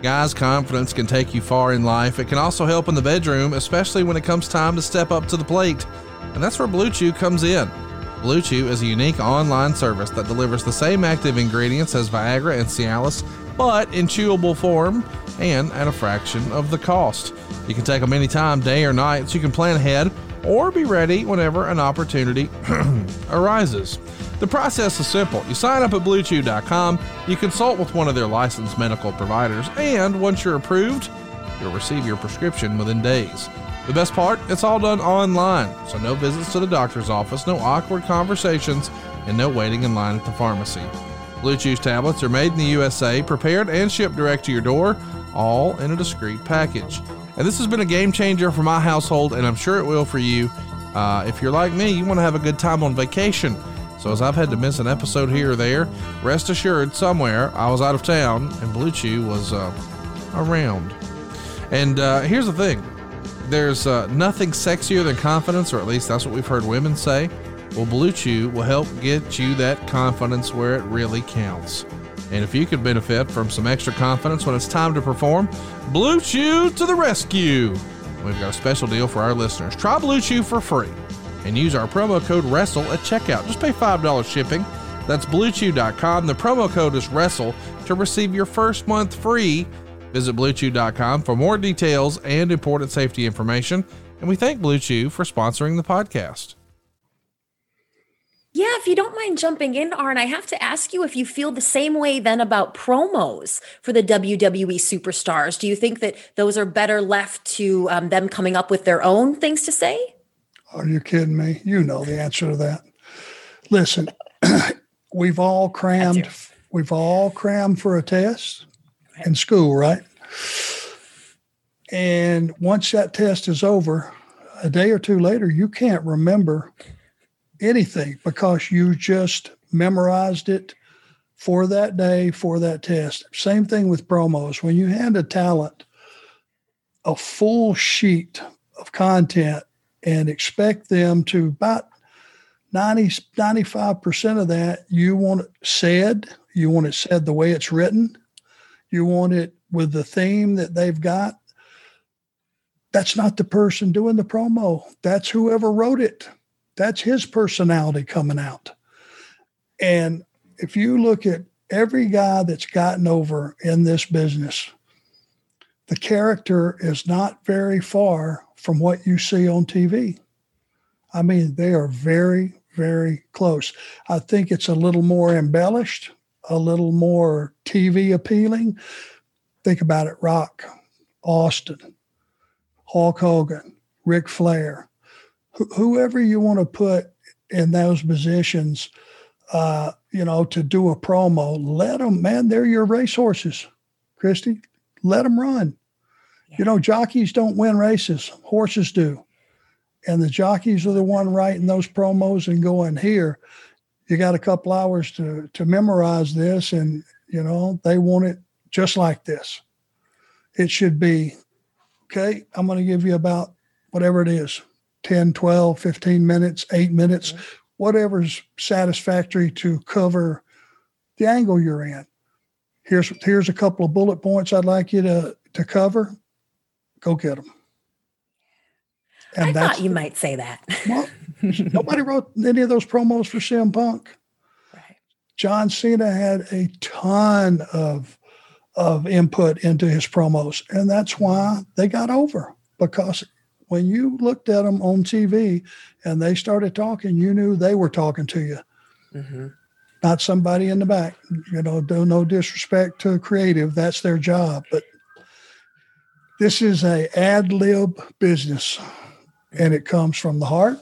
Guys, confidence can take you far in life. It can also help in the bedroom, especially when it comes time to step up to the plate. And that's where Blue Chew comes in. Blue Chew is a unique online service that delivers the same active ingredients as Viagra and Cialis, but in chewable form and at a fraction of the cost. You can take them anytime, day or night, so you can plan ahead or be ready whenever an opportunity arises. The process is simple. You sign up at BlueChew.com, you consult with one of their licensed medical providers, and once you're approved, you'll receive your prescription within days. The best part, it's all done online, so no visits to the doctor's office, no awkward conversations, and no waiting in line at the pharmacy. Blue Chew's tablets are made in the USA, prepared and shipped direct to your door, all in a discreet package. And this has been a game changer for my household, and I'm sure it will for you. Uh, if you're like me, you want to have a good time on vacation. So, as I've had to miss an episode here or there, rest assured, somewhere I was out of town and Blue Chew was uh, around. And uh, here's the thing there's uh, nothing sexier than confidence, or at least that's what we've heard women say. Well, Blue Chew will help get you that confidence where it really counts. And if you could benefit from some extra confidence when it's time to perform, Blue Chew to the rescue! We've got a special deal for our listeners. Try Blue Chew for free and use our promo code WRESTLE at checkout. Just pay $5 shipping. That's bluechew.com. The promo code is WRESTLE to receive your first month free. Visit bluechew.com for more details and important safety information. And we thank Blue Chew for sponsoring the podcast. Yeah, if you don't mind jumping in, Arn, I have to ask you if you feel the same way then about promos for the WWE superstars. Do you think that those are better left to um, them coming up with their own things to say? Are you kidding me? You know the answer to that. Listen, we've all crammed. We've all crammed for a test in school, right? And once that test is over, a day or two later, you can't remember anything because you just memorized it for that day, for that test. Same thing with promos. When you hand a talent a full sheet of content and expect them to about 90, 95% of that, you want it said, you want it said the way it's written, you want it with the theme that they've got. That's not the person doing the promo. That's whoever wrote it. That's his personality coming out. And if you look at every guy that's gotten over in this business, the character is not very far from what you see on TV. I mean, they are very, very close. I think it's a little more embellished, a little more TV appealing. Think about it Rock, Austin, Hulk Hogan, Ric Flair, whoever you want to put in those positions, uh, you know, to do a promo, let them, man, they're your racehorses, Christy. Let them run. Yeah. You know, jockeys don't win races, horses do. And the jockeys are the one writing those promos and going, here, you got a couple hours to, to memorize this. And, you know, they want it just like this. It should be, okay, I'm going to give you about whatever it is, 10, 12, 15 minutes, eight minutes, mm-hmm. whatever's satisfactory to cover the angle you're in. Here's here's a couple of bullet points I'd like you to to cover. Go get them. And I thought you might say that. well, nobody wrote any of those promos for CM Punk. Right. John Cena had a ton of of input into his promos, and that's why they got over because when you looked at them on TV and they started talking, you knew they were talking to you, mm-hmm. not somebody in the back. You know, do no disrespect to a creative, that's their job. But this is a ad lib business, and it comes from the heart,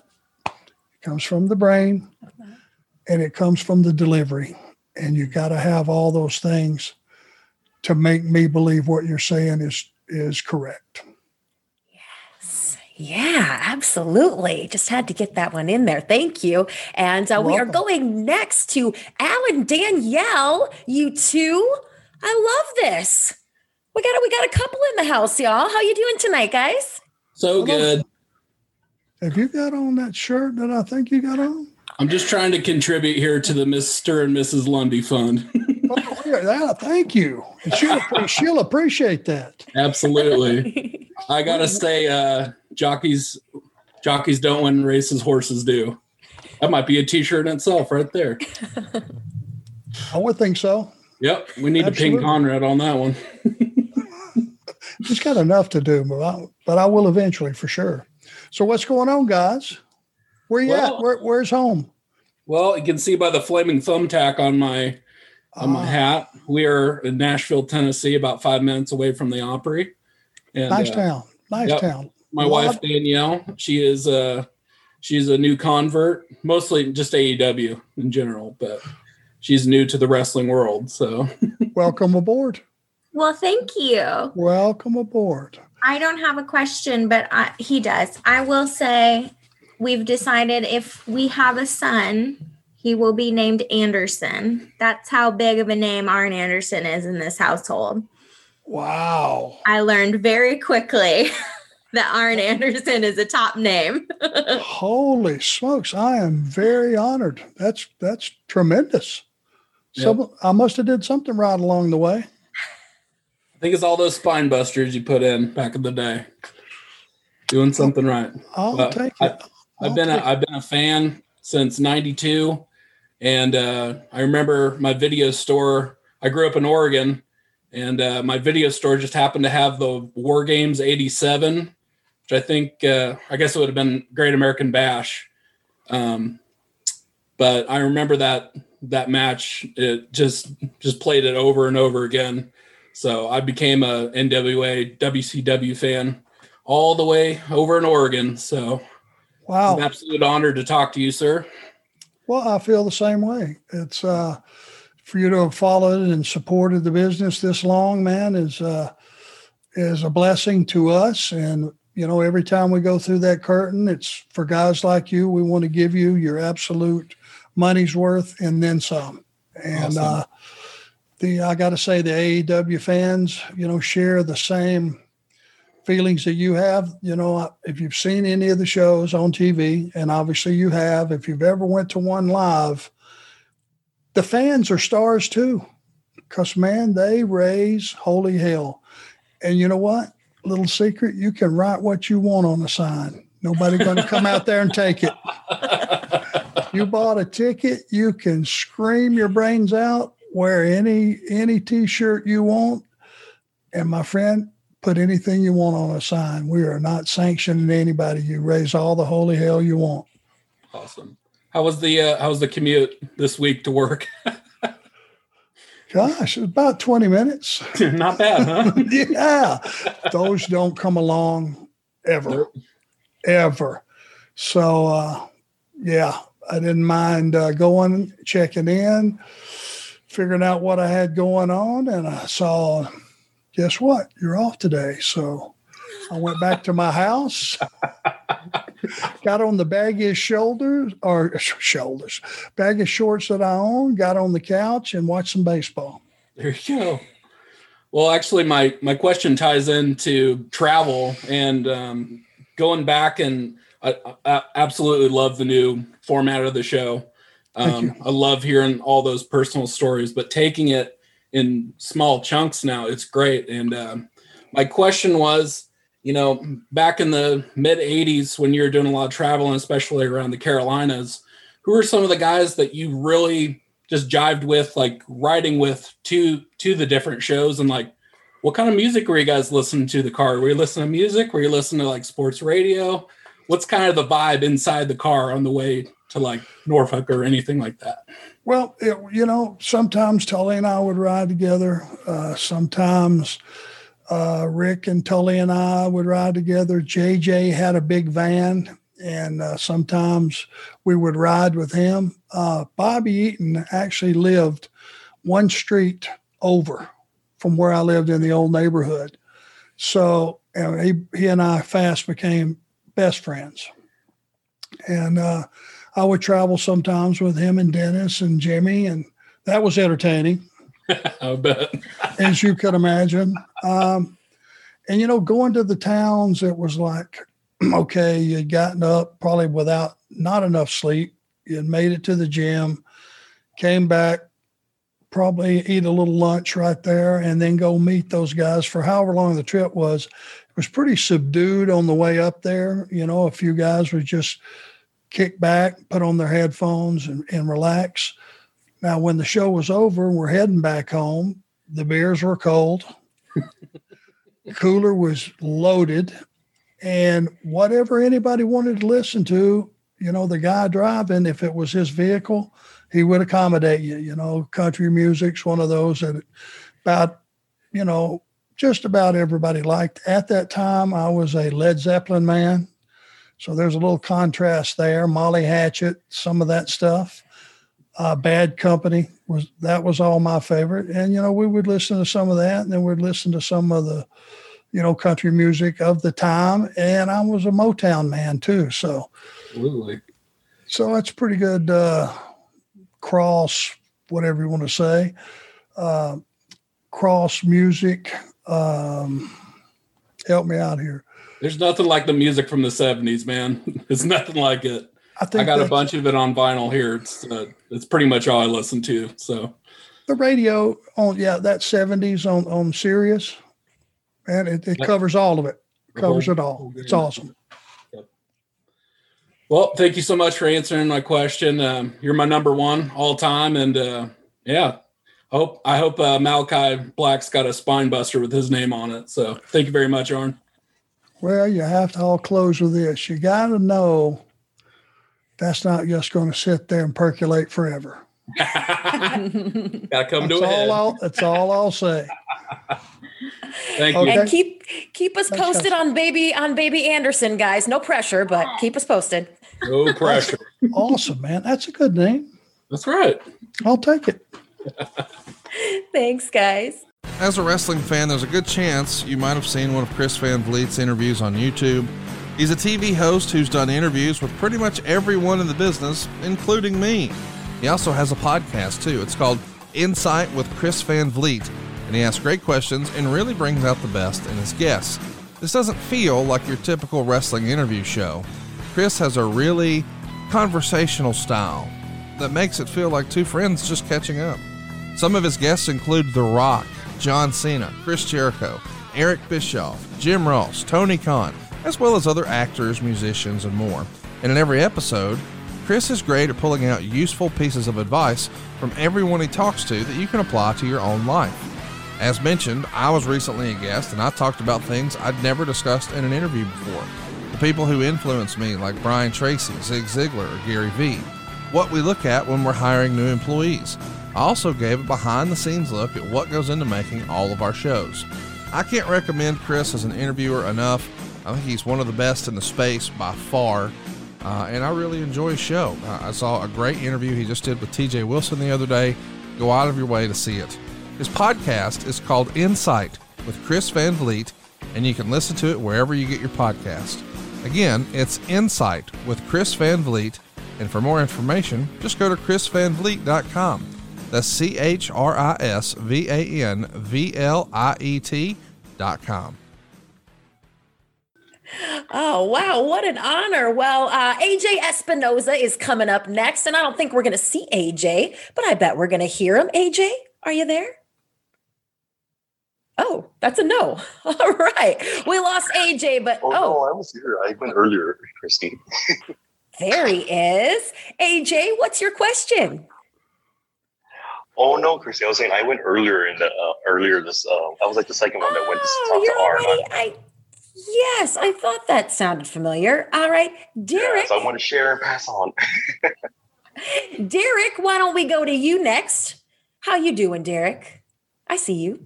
it comes from the brain, and it comes from the delivery. And you got to have all those things to make me believe what you're saying is is correct. Yeah, absolutely. Just had to get that one in there. Thank you. And uh, we are going next to Alan Danielle. You two, I love this. We got a, we got a couple in the house, y'all. How you doing tonight, guys? So good. Have you got on that shirt that I think you got on? I'm just trying to contribute here to the Mr. and Mrs. Lunde Fund. oh, yeah, thank you. She'll, she'll appreciate that. Absolutely. I gotta say, uh, jockeys jockeys don't win races, horses do. That might be a T-shirt in itself, right there. I would think so. Yep, we need Absolutely. to ping Conrad on that one. He's got enough to do, but I, but I will eventually for sure. So what's going on, guys? Where you well, at? Where, where's home? Well, you can see by the flaming thumbtack on my on my ah. hat. We are in Nashville, Tennessee, about five minutes away from the Opry. And, nice uh, town. Nice yep. town. My wife Danielle, she is a she's a new convert, mostly just AEW in general, but she's new to the wrestling world. So welcome aboard. Well, thank you. Welcome aboard. I don't have a question, but I, he does. I will say we've decided if we have a son, he will be named Anderson. That's how big of a name Arn Anderson is in this household. Wow. I learned very quickly that Arn Anderson is a top name. Holy smokes. I am very honored. That's that's tremendous. So I must have did something right along the way. I think it's all those spine busters you put in back in the day. Doing something right. I'll But take I, it. I've been a, I've been a fan since '92, and uh, I remember my video store. I grew up in Oregon, and uh, my video store just happened to have the War Games '87, which I think uh, I guess it would have been Great American Bash. Um, but I remember that that match. It just just played it over and over again. So I became a NWA WCW fan all the way over in Oregon. So Wow. it's an absolute honor to talk to you, sir. Well, I feel the same way. It's uh, for you to have followed and supported the business this long, man, is uh, is a blessing to us. And you know, every time we go through that curtain, it's for guys like you. We want to give you your absolute money's worth and then some. And Awesome. uh, the I got to say, the AEW fans, you know, share the same feelings that you have. You know, if you've seen any of the shows on TV, and obviously you have, if you've ever went to one live, the fans are stars too, because man, they raise holy hell. And you know what? Little secret: you can write what you want on the sign. Nobody going to come out there and take it. You bought a ticket, you can scream your brains out, wear any any t-shirt you want, and my friend, put anything you want on a sign. We are not sanctioning anybody. You raise all the holy hell you want. Awesome. How was the uh, how was the commute this week to work? Gosh, about 20 minutes. Not bad, huh? yeah. Those don't come along ever. Ever. So uh yeah, I didn't mind uh, going, checking in, figuring out what I had going on, and I saw, guess what? You're off today. So I went back to my house, got on the baggiest shoulders or shoulders, baggiest shorts that I own, got on the couch and watched some baseball. There you go. Well, actually, my my question ties into travel and um, going back, and I, I absolutely love the new format of the show. Um, I love hearing all those personal stories, but taking it in small chunks now, it's great. And um, my question was, you know, back in the mid '80s when you were doing a lot of traveling, especially around the Carolinas, who are some of the guys that you really just jived with, like riding with to to the different shows, and like what kind of music were you guys listening to the car? Were you listening to music? Were you listening to like sports radio? What's kind of the vibe inside the car on the way to like Norfolk or anything like that? Well, it, you know, sometimes Tully and I would ride together. Uh, sometimes uh, Ric and Tully and I would ride together. JJ had a big van, and uh, sometimes we would ride with him. Uh, Bobby Eaton actually lived one street over from where I lived in the old neighborhood. So and he, he and I fast became best friends. And uh, I would travel sometimes with him and Dennis and Jimmy, and that was entertaining, I bet. as you could imagine. Um, and you know, going to the towns, it was like, okay, you'd gotten up probably without not enough sleep. You'd made it to the gym, came back, probably eat a little lunch right there, and then go meet those guys for however long the trip was. It was pretty subdued on the way up there. You know, a few guys would just kick back, put on their headphones, and, and relax. Now, when the show was over and we're heading back home, the beers were cold, cooler was loaded, and whatever anybody wanted to listen to, you know, the guy driving, if it was his vehicle, he would accommodate you. You know, country music's one of those that about, you know, just about everybody liked. At that time, I was a Led Zeppelin man. So there's a little contrast there. Molly Hatchet, some of that stuff. Uh, Bad Company was that was all my favorite, and you know we would listen to some of that, and then we'd listen to some of the, you know, country music of the time, and I was a Motown man too. So, Absolutely. so that's pretty good uh, cross, whatever you want to say, uh, cross music. Um, help me out here. There's nothing like the music from the 70s, man. It's nothing like it. I think I got a bunch of it on vinyl here. It's uh, it's pretty much all I listen to. So the radio on yeah that 70s on on Sirius, and it, it Yep. covers all of it. Covers whole- it all. It's awesome. Well, thank you so much for answering my question. Um, you're my number one all time, and uh, yeah, hope I hope uh, Malakai Black's got a spine buster with his name on it. So thank you very much, Arn. Well, you have to all close with this. You got to know that's not just going to sit there and percolate forever. Gotta come to That's a head. all. I'll, that's all I'll say. Thank you. And keep keep us posted on baby on baby Anderson, guys. No pressure, but keep us posted. No pressure. Awesome, man. That's a good name. That's right. I'll take it. Thanks, guys. As a wrestling fan, there's a good chance you might have seen one of Chris Van Vliet's interviews on YouTube. He's a TV host who's done interviews with pretty much everyone in the business, including me. He also has a podcast too. It's called Insight with Chris Van Vliet, and he asks great questions and really brings out the best in his guests. This doesn't feel like your typical wrestling interview show. Chris has a really conversational style that makes it feel like two friends just catching up. Some of his guests include The Rock, John Cena, Chris Jericho, Eric Bischoff, Jim Ross, Tony Khan, as well as other actors, musicians, and more. And in every episode, Chris is great at pulling out useful pieces of advice from everyone he talks to that you can apply to your own life. As mentioned, I was recently a guest and I talked about things I'd never discussed in an interview before. The people who influenced me, like Brian Tracy, Zig Ziglar, or Gary Vee. What we look at when we're hiring new employees. I also gave a behind the scenes look at what goes into making all of our shows. I can't recommend Chris as an interviewer enough. I think he's one of the best in the space by far. Uh, and I really enjoy his show. Uh, I saw a great interview he just did with TJ Wilson the other day. Go out of your way to see it. His podcast is called Insight with Chris Van Vliet, and you can listen to it wherever you get your podcast. Again, it's Insight with Chris Van Vliet, and for more information, just go to chrisvanvliet.com. That's C H R I S V A N V L I E T dot com. Oh, wow. What an honor. Well, uh, AJ Espinoza is coming up next, and I don't think we're going to see AJ, but I bet we're going to hear him. AJ, are you there? Oh, that's a no. All right. We lost AJ, but Oh, oh, no, I was here. I went earlier, Christine. there he is. AJ, what's your question? Oh no, Christine. I was saying I went earlier in the uh, earlier this. Uh, I was like the second one that went to Oh, talk to Arn. already. I yes, I thought that sounded familiar. All right, Derek. So I want to share and pass on. Derek, why don't we go to you next? How you doing, Derek? I see you.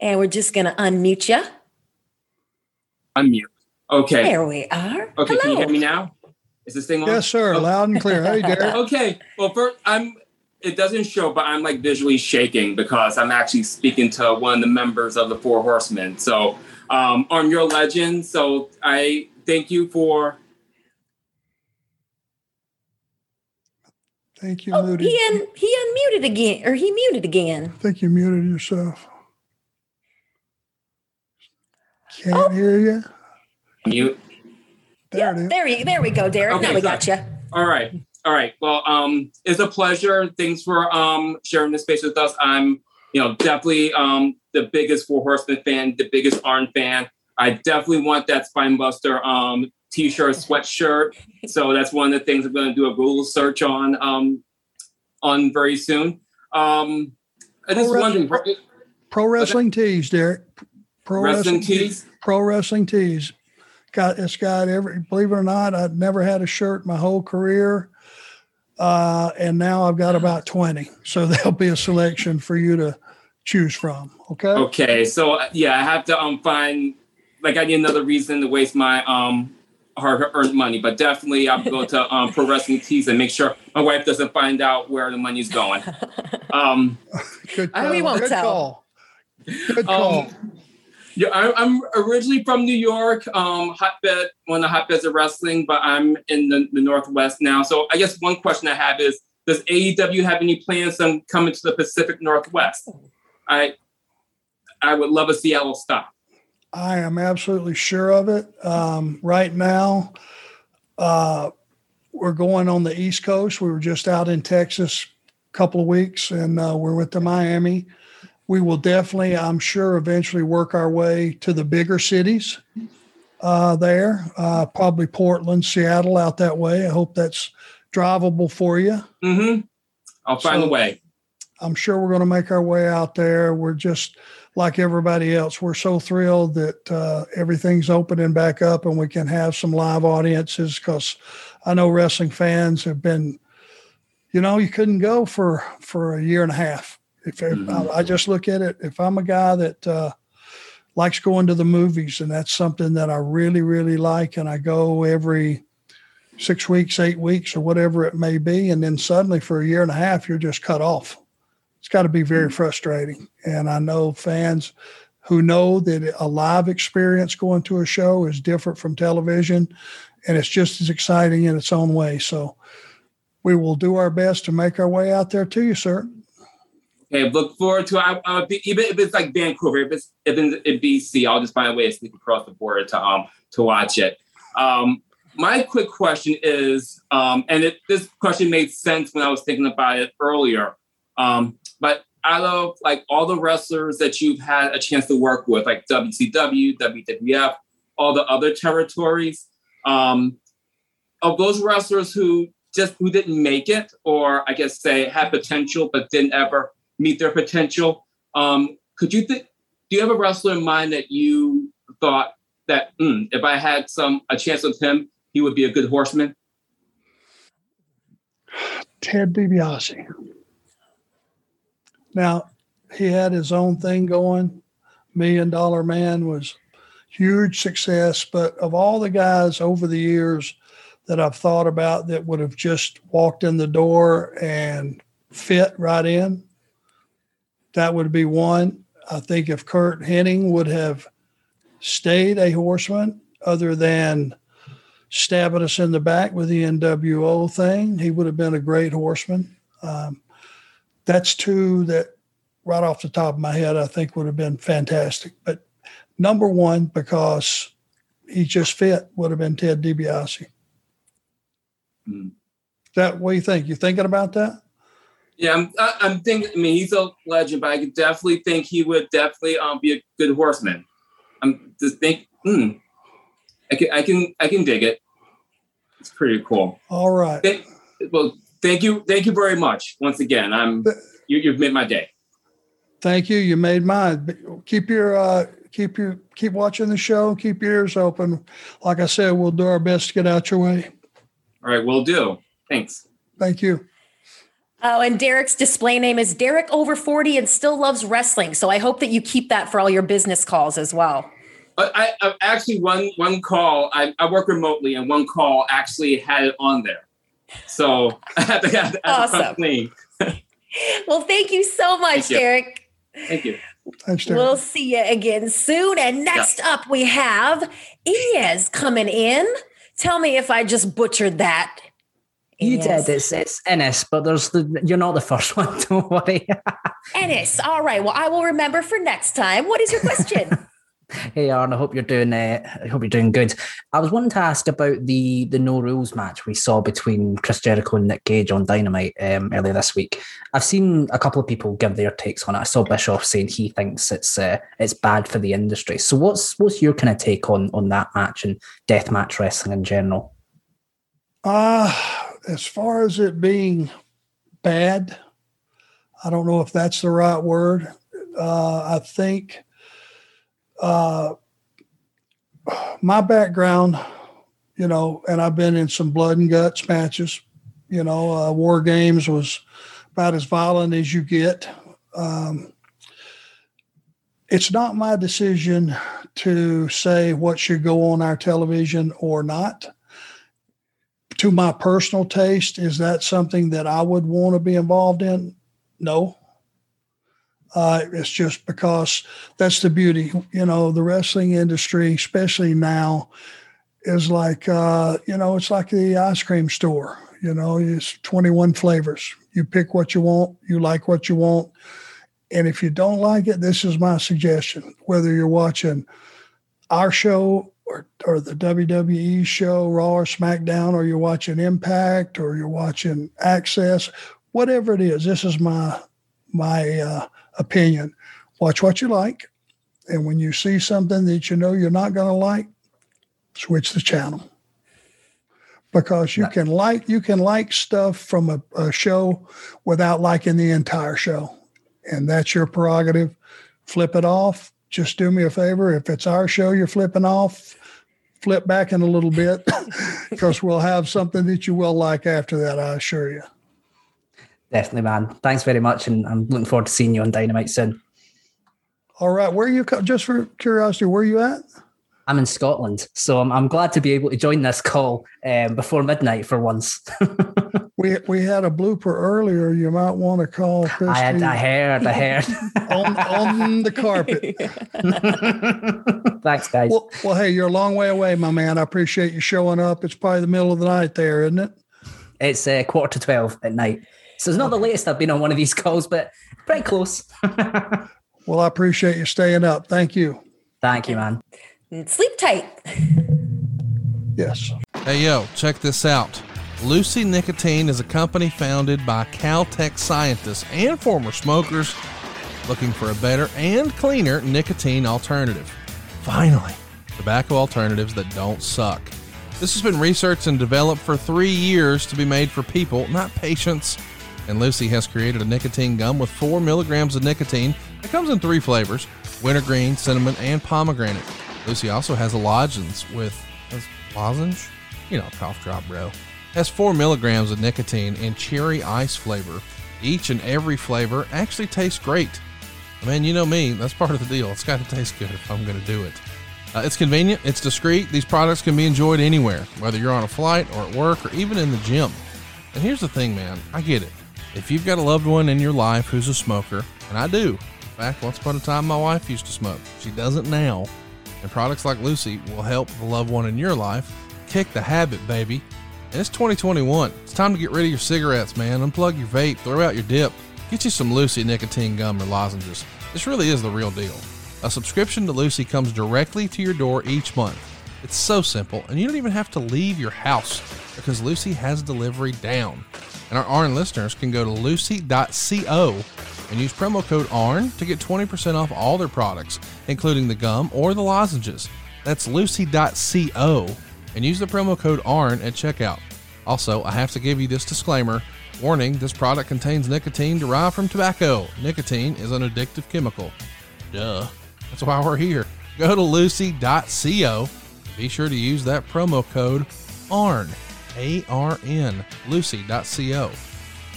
And we're just gonna unmute you. Unmute. Okay. There we are. Okay, can you hear me now? Is this thing on? Yes, sir. Loud and clear. Hey, Derek. okay. Well, first, I'm. It doesn't show, but I'm like visually shaking because I'm actually speaking to one of the members of the Four Horsemen. So, um, on your legend. So I thank you for. Thank you Oh, muted. he un- he unmuted again, or he muted again. I think you muted yourself. Can't Oh. hear you. Mute. There it is. There you, there we go, Derek. Okay, now we sorry. got you. All right. All right. Well, um, it's a pleasure. Thanks for um sharing this space with us. I'm, you know, definitely um the biggest Four Horsemen fan, the biggest Arn fan. I definitely want that Spinebuster um t-shirt, sweatshirt. So that's one of the things I'm going to do a Google search on um on very soon. Um, I just Pro wondering, Pro Wrestling Tees, Derek. Pro Wrestling Tees? Pro Wrestling Tees. Got it's got every. Believe it or not, I've never had a shirt my whole career, uh, and now I've got about twenty. So there'll be a selection for you to choose from. Okay. Okay, so uh, yeah, I have to um find like I need another reason to waste my um hard earned money, but definitely I'll go to um pro wrestling tees and make sure my wife doesn't find out where the money's going. Um, Good I- call. we won't Good tell. call. Good call. um, Yeah, I, I'm originally from New York, um, hotbed, one of the hotbeds of wrestling, but I'm in the, the Northwest now. So I guess one question I have is, does AEW have any plans on coming to the Pacific Northwest? I I would love a Seattle stop. I am absolutely sure of it. Um, right now, uh, we're going on the East Coast. We were just out in Texas a couple of weeks, and uh, we're with the Miami. We will definitely, I'm sure, eventually work our way to the bigger cities uh, there, uh, probably Portland, Seattle, out that way. I hope that's drivable for you. Mm-hmm. I'll find So- a way. I'm sure we're going to make our way out there. We're just like everybody else. We're so thrilled that uh, everything's opening back up and we can have some live audiences because I know wrestling fans have been, you know, you couldn't go for for a year and a half. If, if I, I just look at it, if I'm a guy that uh, likes going to the movies and that's something that I really really like, and I go every six weeks, eight weeks, or whatever it may be, and then suddenly for a year and a half you're just cut off it's got to be very frustrating. And I know fans who know that a live experience going to a show is different from television and it's just as exciting in its own way. So we will do our best to make our way out there to you, sir. Okay, look forward to. I, I would be, even if it's like Vancouver, if it's if it's in BC, I'll just find a way to sneak across the border to um to watch it. Um, my quick question is, um, and it, this question made sense when I was thinking about it earlier. Um, but out of like all the wrestlers that you've had a chance to work with, like WCW, WWF, all the other territories, um, of those wrestlers who just who didn't make it, or I guess say had potential but didn't ever meet their potential, um, could you think? Do you have a wrestler in mind that you thought that "Hmm, if I had some a chance with him, he would be a good horseman? Ted DiBiase. Now, he had his own thing going. Million Dollar Man was huge success, but of all the guys over the years that I've thought about that would have just walked in the door and fit right in, that would be one. I think if Curt Hennig would have stayed a horseman, other than stabbing us in the back with the NWO thing, he would have been a great horseman. Um, that's two that right off the top of my head I think would have been fantastic. But number one, because he just fit, would have been Ted DiBiase. Hmm. That what do you think? You thinking about that? Yeah, I'm, I'm thinking. I mean, he's a legend, but I could definitely think he would definitely um, be a good horseman. I'm just think. Hmm, I can, I can, I can dig it. It's pretty cool. All right. Well, thank you, thank you very much once again. I'm you, you've made my day. Thank you. You made mine. But Keep your uh, keep your keep watching the show. Keep your ears open. Like I said, we'll do our best to get out your way. All right, we'll do. Thanks. Thank you. Oh, and Derek's display name is Derek over 40 and still loves wrestling. So I hope that you keep that for all your business calls as well. But I, I actually one one call. I, I work remotely, and one call actually had it on there. So I had to, I had to Awesome. come clean. Well, thank you so much, Thank you. Derek. Thank you. Thanks, Derek. We'll see you again soon. And next up, we have Inez coming in. Tell me if I just butchered that. You Inez. did. It's it's Ennis, but there's the you're not the first one. Don't worry. Ennis. All right. Well, I will remember for next time. What is your question? hey, Arn. I hope you're doing. Uh, I hope you're doing good. I was wanting to ask about the the no rules match we saw between Chris Jericho and Nick Gage on Dynamite um, earlier this week. I've seen a couple of people give their takes on it. I saw Bischoff saying he thinks it's uh, it's bad for the industry. So what's what's your kind of take on on that match and death match wrestling in general? Uh, as far as it being bad, I don't know if that's the right word. Uh, I think uh, my background, you know, and I've been in some blood and guts matches. You know, uh, War Games was about as violent as you get. Um, it's not my decision to say what should go on our television or not to my personal taste, is that something that I would want to be involved in? No. Uh, it's just because that's the beauty. You know, the wrestling industry, especially now, is like, uh, you know, it's like the ice cream store. You know, it's 21 flavors. You pick what you want, you like what you want. And if you don't like it, this is my suggestion. Whether you're watching our show or, or the WWE show, Raw or SmackDown, or you're watching Impact or you're watching Access, whatever it is, this is my my uh, opinion. Watch what you like, and when you see something that you know you're not going to like, switch the channel. Because you can like you can like stuff from a, a, show without liking the entire show and that's your prerogative. Flip it off. Just do me a favor. If it's our show you're flipping off flip back in a little bit because we'll have something that you will like after that i assure you definitely man thanks very much and i'm looking forward to seeing you on dynamite soon all right where are you just for curiosity where are you at I'm in Scotland, so I'm, I'm glad to be able to join this call um, before midnight for once. we we had a blooper earlier. You might want to call. Christy I had I heard I heard on, on the carpet. Thanks, guys. Well, well, hey, you're a long way away, my man. I appreciate you showing up. It's probably the middle of the night there, isn't it? It's uh, quarter to twelve at night. So it's not the latest I've been on one of these calls, but pretty close. well, I appreciate you staying up. Thank you. Thank you, man sleep tight. Yes. Hey, yo, check this out. Lucy Nicotine is a company founded by Caltech scientists and former smokers looking for a better and cleaner nicotine alternative. Finally, tobacco alternatives that don't suck. This has been researched and developed for three years to be made for people, not patients. And Lucy has created a nicotine gum with four milligrams of nicotine. It comes in three flavors wintergreen, cinnamon, and pomegranate. Lucy also has a lozenge with lozenge, you know, cough drop, bro. Has four milligrams of nicotine and cherry ice flavor. Each and every flavor actually tastes great. I mean, you know me, that's part of the deal. It's got to taste good if I'm going to do it. Uh, it's convenient, it's discreet. These products can be enjoyed anywhere, whether you're on a flight or at work or even in the gym. And here's the thing, man I get it. If you've got a loved one in your life who's a smoker, and I do, in fact, once upon a time my wife used to smoke, she doesn't now. And products like Lucy will help the loved one in your life kick the habit, baby. And it's 2021. It's time to get rid of your cigarettes, man. Unplug your vape, throw out your dip. Get you some Lucy nicotine gum or lozenges. This really is the real deal. A subscription to Lucy comes directly to your door each month. It's so simple, and you don't even have to leave your house because Lucy has delivery down. And our ARN listeners can go to lucy.co and use promo code ARN to get 20% off all their products, including the gum or the lozenges. That's lucy.co and use the promo code ARN at checkout. Also, I have to give you this disclaimer warning this product contains nicotine derived from tobacco. Nicotine is an addictive chemical. Duh. That's why we're here. Go to lucy.co. Be sure to use that promo code ARN. A R N. Lucy.co.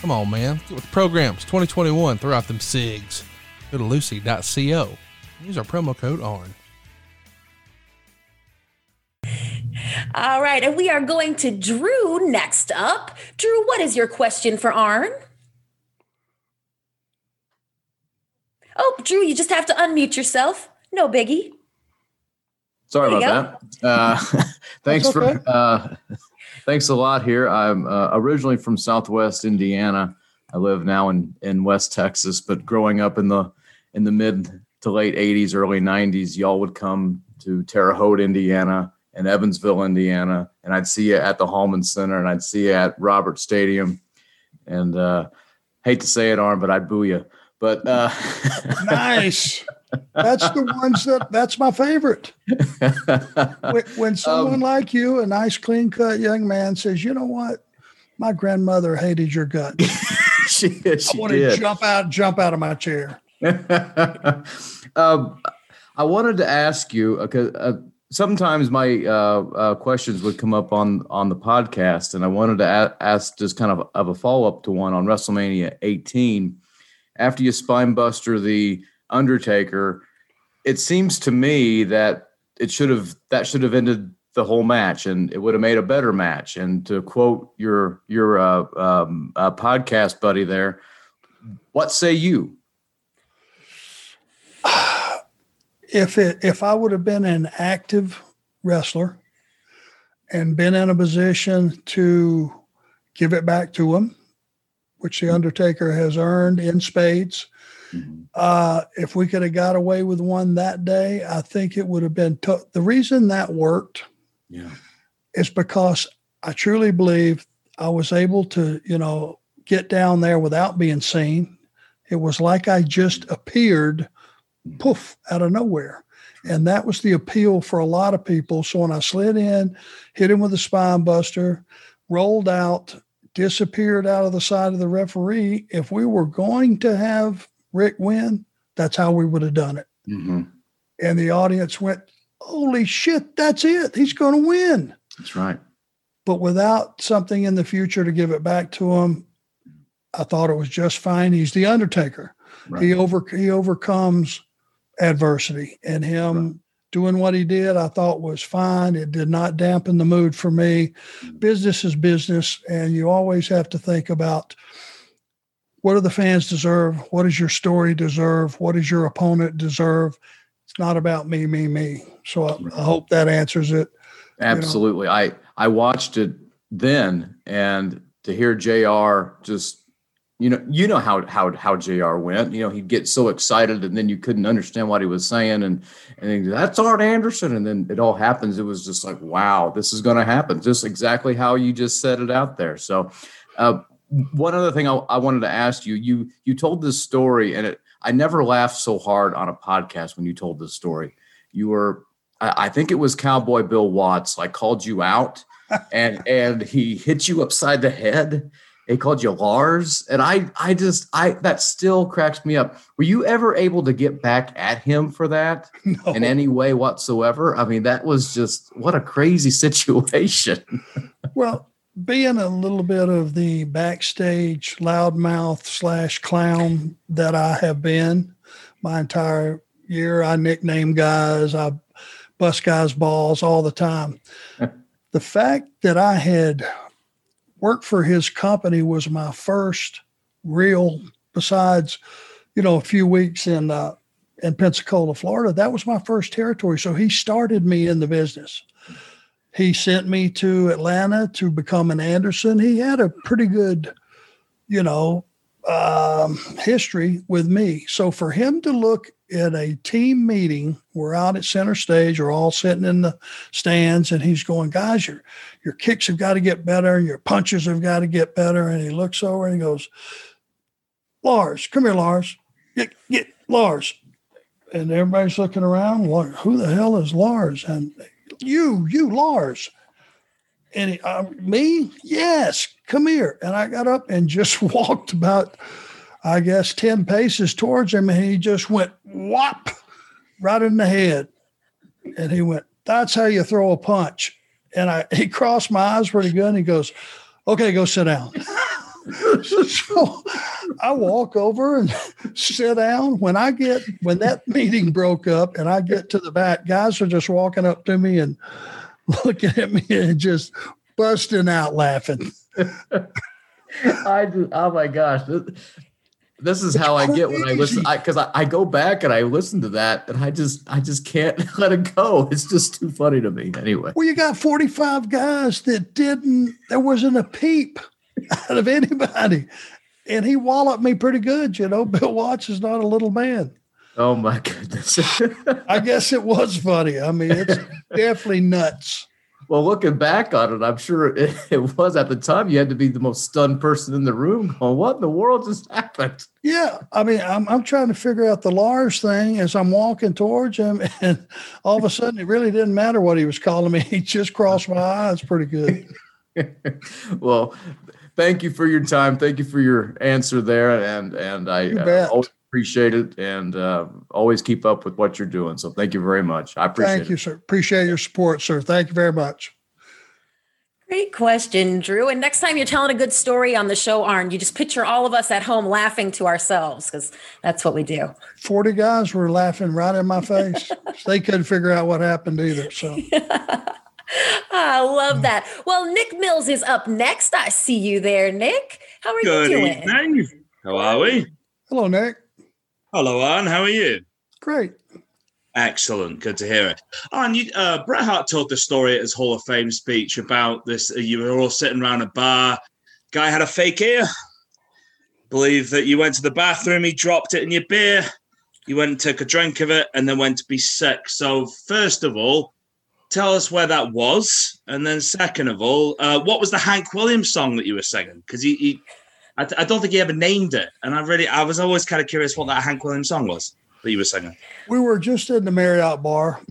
Come on, man. Get with the programs 2021 Throw throughout them SIGs. Go to lucy.co. Use our promo code ARN. All right, and we are going to Drew next up. Drew, what is your question for Arn? Oh, Drew, you just have to unmute yourself. No biggie. Sorry about that. Uh, thanks okay. for uh, Thanks a lot here. I'm uh, originally from Southwest Indiana. I live now in, in West Texas, but growing up in the in the mid to late 80s, early 90s, y'all would come to Terre Haute, Indiana, and Evansville, Indiana, and I'd see you at the Hulman Center, and I'd see you at Roberts Stadium, and uh, hate to say it, Arn, but I'd boo you. But uh, nice. That's the ones that that's my favorite. when, when um, someone um, like you, a nice, clean cut young man, says, "You know what? My grandmother hated your gut." she, she I want to jump out, jump out of my chair. um, I wanted to ask you because uh, sometimes my uh, uh, questions would come up on on the podcast, and I wanted to a- ask just kind of, of a follow up to one on WrestleMania 18. After you spinebuster the Undertaker, it seems to me that it should have that should have ended the whole match and it would have made a better match. And to quote your your uh, um, uh, podcast buddy there, what say you? if it if I would have been an active wrestler and been in a position to give it back to him, which the Undertaker has earned in spades. Uh, if we could have got away with one that day, I think it would have been to- the reason that worked Yeah. is because I truly believe I was able to, you know, get down there without being seen. It was like I just appeared, poof, out of nowhere. And that was the appeal for a lot of people. So when I slid in, hit him with a spine buster, rolled out, disappeared out of the side of the referee, if we were going to have Ric win, that's how we would have done it. hmm And the audience went, Holy shit, that's it. He's going to win That's right. but without something in the future to give it back to him, I thought it was just fine. He's the Undertaker. He over he overcomes adversity, and him doing what he did, I thought was fine. It did not dampen the mood for me. Business is business, and you always have to think about what do the fans deserve? What does your story deserve? What does your opponent deserve? It's not about me, me, me. So I, I hope that answers it. you know. Absolutely. I I watched it then, and to hear Jr. just you know you know how how how Jr. went. You know he'd get so excited, and then you couldn't understand what he was saying, and and that's Arn Anderson, and then it all happens. It was just like wow, this is going to happen, just exactly how you just said it out there. So. Uh, one other thing I, I wanted to ask you you you told this story and it i never laughed so hard on a podcast when you told this story you were I, I think it was Cowboy Bill Watts. Like called you out, and and he hit you upside the head. He called you Lars, and I I just I that still cracks me up. Were you ever able to get back at him for that in any way whatsoever? I mean, that was just what a crazy situation. Well, being a little bit of the backstage loudmouth slash clown that I have been my entire year, I nickname guys, I bust guys' balls all the time. the fact that I had worked for his company was my first real, besides, you know, a few weeks in uh, in Pensacola, Florida. That was my first territory. So he started me in the business. He sent me to Atlanta to become an Anderson. He had a pretty good, you know, um, history with me. So for him to look at a team meeting, we're out at center stage, we're all sitting in the stands, and he's going, guys, your your kicks have got to get better, your punches have got to get better. And he looks over and he goes, Lars, come here, Lars. Get, get Lars. And everybody's looking around. Who the hell is Lars? And you, you, Lars. And he, uh, me, yes, come here. And I got up and just walked about, I guess, 10 paces towards him. And he just went whop right in the head. And he went, That's how you throw a punch. And I he crossed my eyes pretty good. And he goes, Okay, go sit down. so I walk over and sit down. When I get when that meeting broke up and I get to the back, guys are just walking up to me and looking at me and just busting out laughing. I do. Oh my gosh. This, this is how I get when I listen. I because I, I go back and I listen to that and I just I just can't let it go. It's just too funny to me. Anyway. Well, you got 45 guys that didn't, there wasn't a peep out of anybody. And he walloped me pretty good. You know, Bill Watts is not a little man. Oh my goodness. I guess it was funny. I mean, it's definitely nuts. Well, looking back on it, I'm sure it, it was at the time. You had to be the most stunned person in the room. Going, "What in the world just happened?" Yeah, I mean, I'm I'm trying to figure out the Lars thing as I'm walking towards him, and all of a sudden, it really didn't matter what he was calling me. He just crossed my eyes pretty good. well, thank you for your time. Thank you for your answer there, and and I uh, always appreciate it, and uh, always keep up with what you're doing. So thank you very much. I appreciate it. Thank it. you, sir. Appreciate your support, sir. Thank you very much. Great question, Drew. And next time you're telling a good story on the show, Arn, you just picture all of us at home laughing to ourselves because that's what we do. 40 guys were laughing right in my face. they couldn't figure out what happened either. So I love that. Well, Nick Mills is up next. I see you there, Nick. How are Good you doing? evening. How are we? Hello, Nick. Hello, Arn. How are you? Great. Excellent. Good to hear it. Oh, and you, uh, Bret Hart told the story at his Hall of Fame speech about this. Uh, you were all sitting around a bar. Guy had a fake ear. Believe that you went to the bathroom, he dropped it in your beer. You went and took a drink of it and then went to be sick. So, first of all, tell us where that was. And then, second of all, uh, what was the Hank Williams song that you were singing? Because he, he I, I, don't think he ever named it. And I really, I was always kind of curious what that Hank Williams song was that you were singing. We were just in the Marriott bar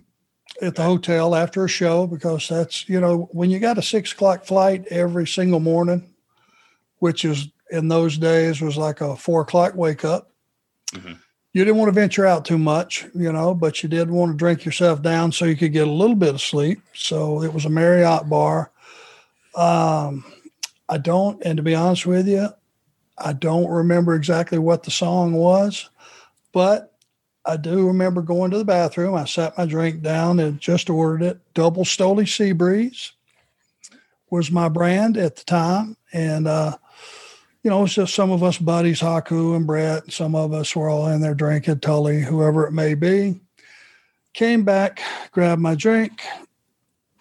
at the hotel after a show because that's, you know, when you got a six o'clock flight every single morning, which is in those days was like a four o'clock wake up. Mm-hmm. You didn't want to venture out too much, you know, but you did want to drink yourself down so you could get a little bit of sleep. So it was a Marriott bar. Um, I don't, and to be honest with you, I don't remember exactly what the song was, but I do remember going to the bathroom. I sat my drink down and just ordered it. Double Stoli Sea Breeze was my brand at the time. And, uh, you know, it's just some of us buddies, Haku and Bret, some of us were all in there drinking, Tully, whoever it may be. Came back, grabbed my drink,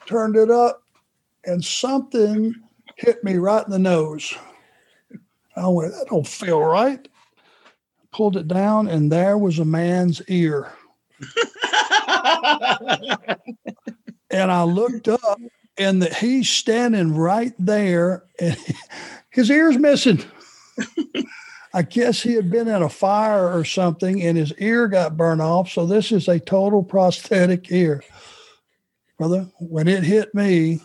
turned it up, and something hit me right in the nose. I went, that don't feel right. Pulled it down, and there was a man's ear. and I looked up, and that he's standing right there, and his ear's missing. I guess he had been in a fire or something, and his ear got burned off. So this is a total prosthetic ear, brother. When it hit me,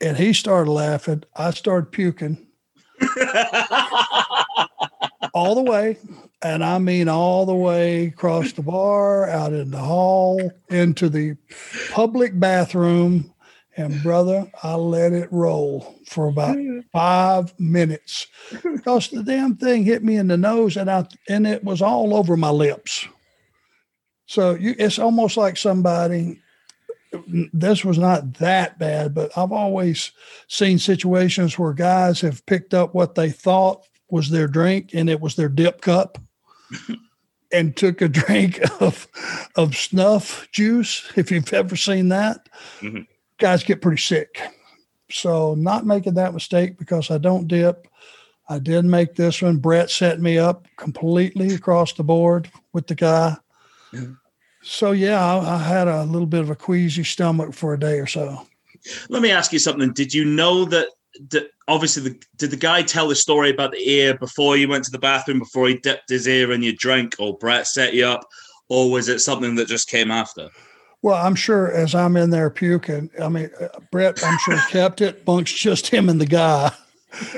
and he started laughing, I started puking all the way. And I mean all the way across the bar, out in the hall, into the public bathroom. And brother, I let it roll for about five minutes because the damn thing hit me in the nose and I and it was all over my lips. So you, it's almost like somebody this was not that bad, but I've always seen situations where guys have picked up what they thought was their drink and it was their dip cup and took a drink of of snuff juice. If you've ever seen that, mm-hmm. Guys get pretty sick. So not making that mistake because I don't dip. I did make this one. Bret set me up completely across the board with the guy. Mm-hmm. So yeah, I, I, had a little bit of a queasy stomach for a day or so. Let me ask you something. Did you know that? that obviously, the, did the guy tell the story about the ear before you went to the bathroom, before he dipped his ear in your drink, or Bret set you up, or was it something that just came after? Well, I'm sure as I'm in there puking, I mean, uh, Bret, I'm sure kept it Bunk's just him and the guy.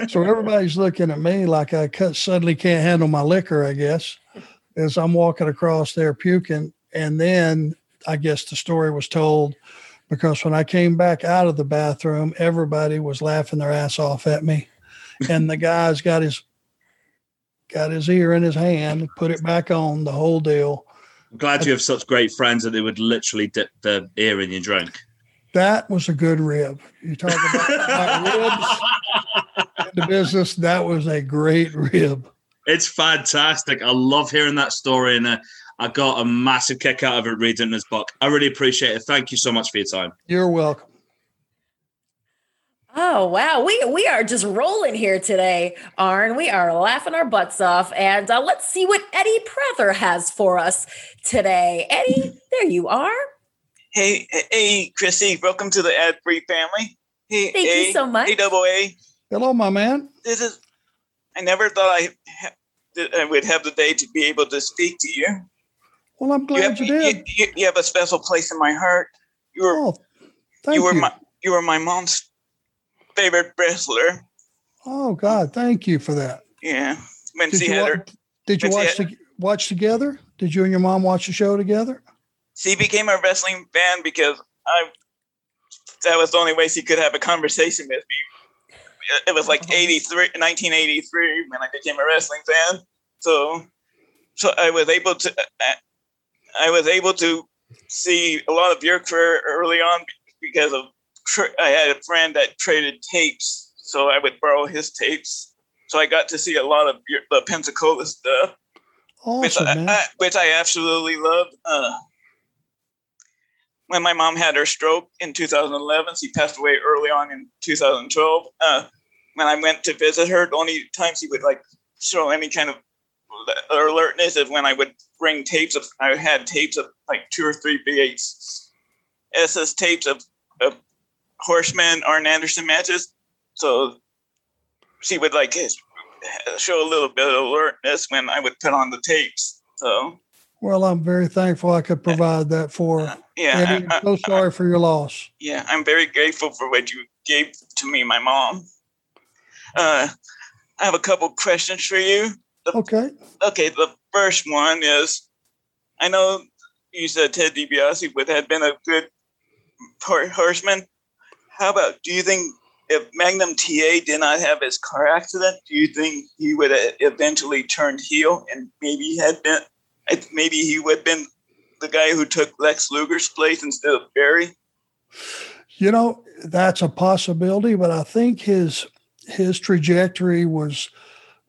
So everybody's looking at me like I suddenly can't handle my liquor, I guess, as I'm walking across there puking. And then I guess the story was told because when I came back out of the bathroom, everybody was laughing their ass off at me. and the guy's got his got his ear in his hand, put it back on, the whole deal. I'm glad you have such great friends that they would literally dip the ear in your drink. That was a good rib. You talk about ribs in the business. That was a great rib. It's fantastic. I love hearing that story, and uh, I got a massive kick out of it reading this book. I really appreciate it. Thank you so much for your time. You're welcome. Oh wow, we we are just rolling here today, Arn. We are laughing our butts off, and uh, let's see what Eddie Prather has for us today. Eddie, there you are. Hey, hey, Christy, welcome to the Ad Free family. Hey, thank a, you so much. Hey, double A. Hello, my man. This is. I never thought I, ha- I would have the day to be able to speak to you. Well, I'm glad you, have, you did. You, you, have a special place in my heart. You were, oh, you were my, you were my mom's favorite wrestler. Oh God, thank you for that. Yeah, did you, had her. Did you watch had, to, watch together? Did you and your mom watch the show together? She became a wrestling fan because I. That was the only way she could have a conversation with me. It was like uh-huh. 83, 1983 when I became a wrestling fan. So, so I was able to. I was able to see a lot of your career early on because of I had a friend that traded tapes, so I would borrow his tapes. So I got to see a lot of the Pensacola stuff, awesome, which, I, I, which I absolutely loved. Uh, when my mom had her stroke in 2011. She passed away early on in 2012. Uh, when I went to visit her, the only time she would like show any kind of alertness is when I would bring tapes of. I had tapes of like two or three VHS SS tapes of, of Horseman Arn Anderson matches. So she would like show a little bit of alertness when I would put on the tapes. So Well, I'm very thankful I could provide that for her. yeah, I'm so sorry for your loss. yeah, I'm very grateful for what you gave to me, my mom. Uh, I have a couple questions for you. Okay. Okay, the first one is, I know you said Ted DiBiase would have been a good horseman. How about, do you think if Magnum TA did not have his car accident, do you think he would have eventually turned heel and maybe had been, maybe he would have been the guy who took Lex Luger's place instead of Barry? You know, that's a possibility, but I think his his trajectory was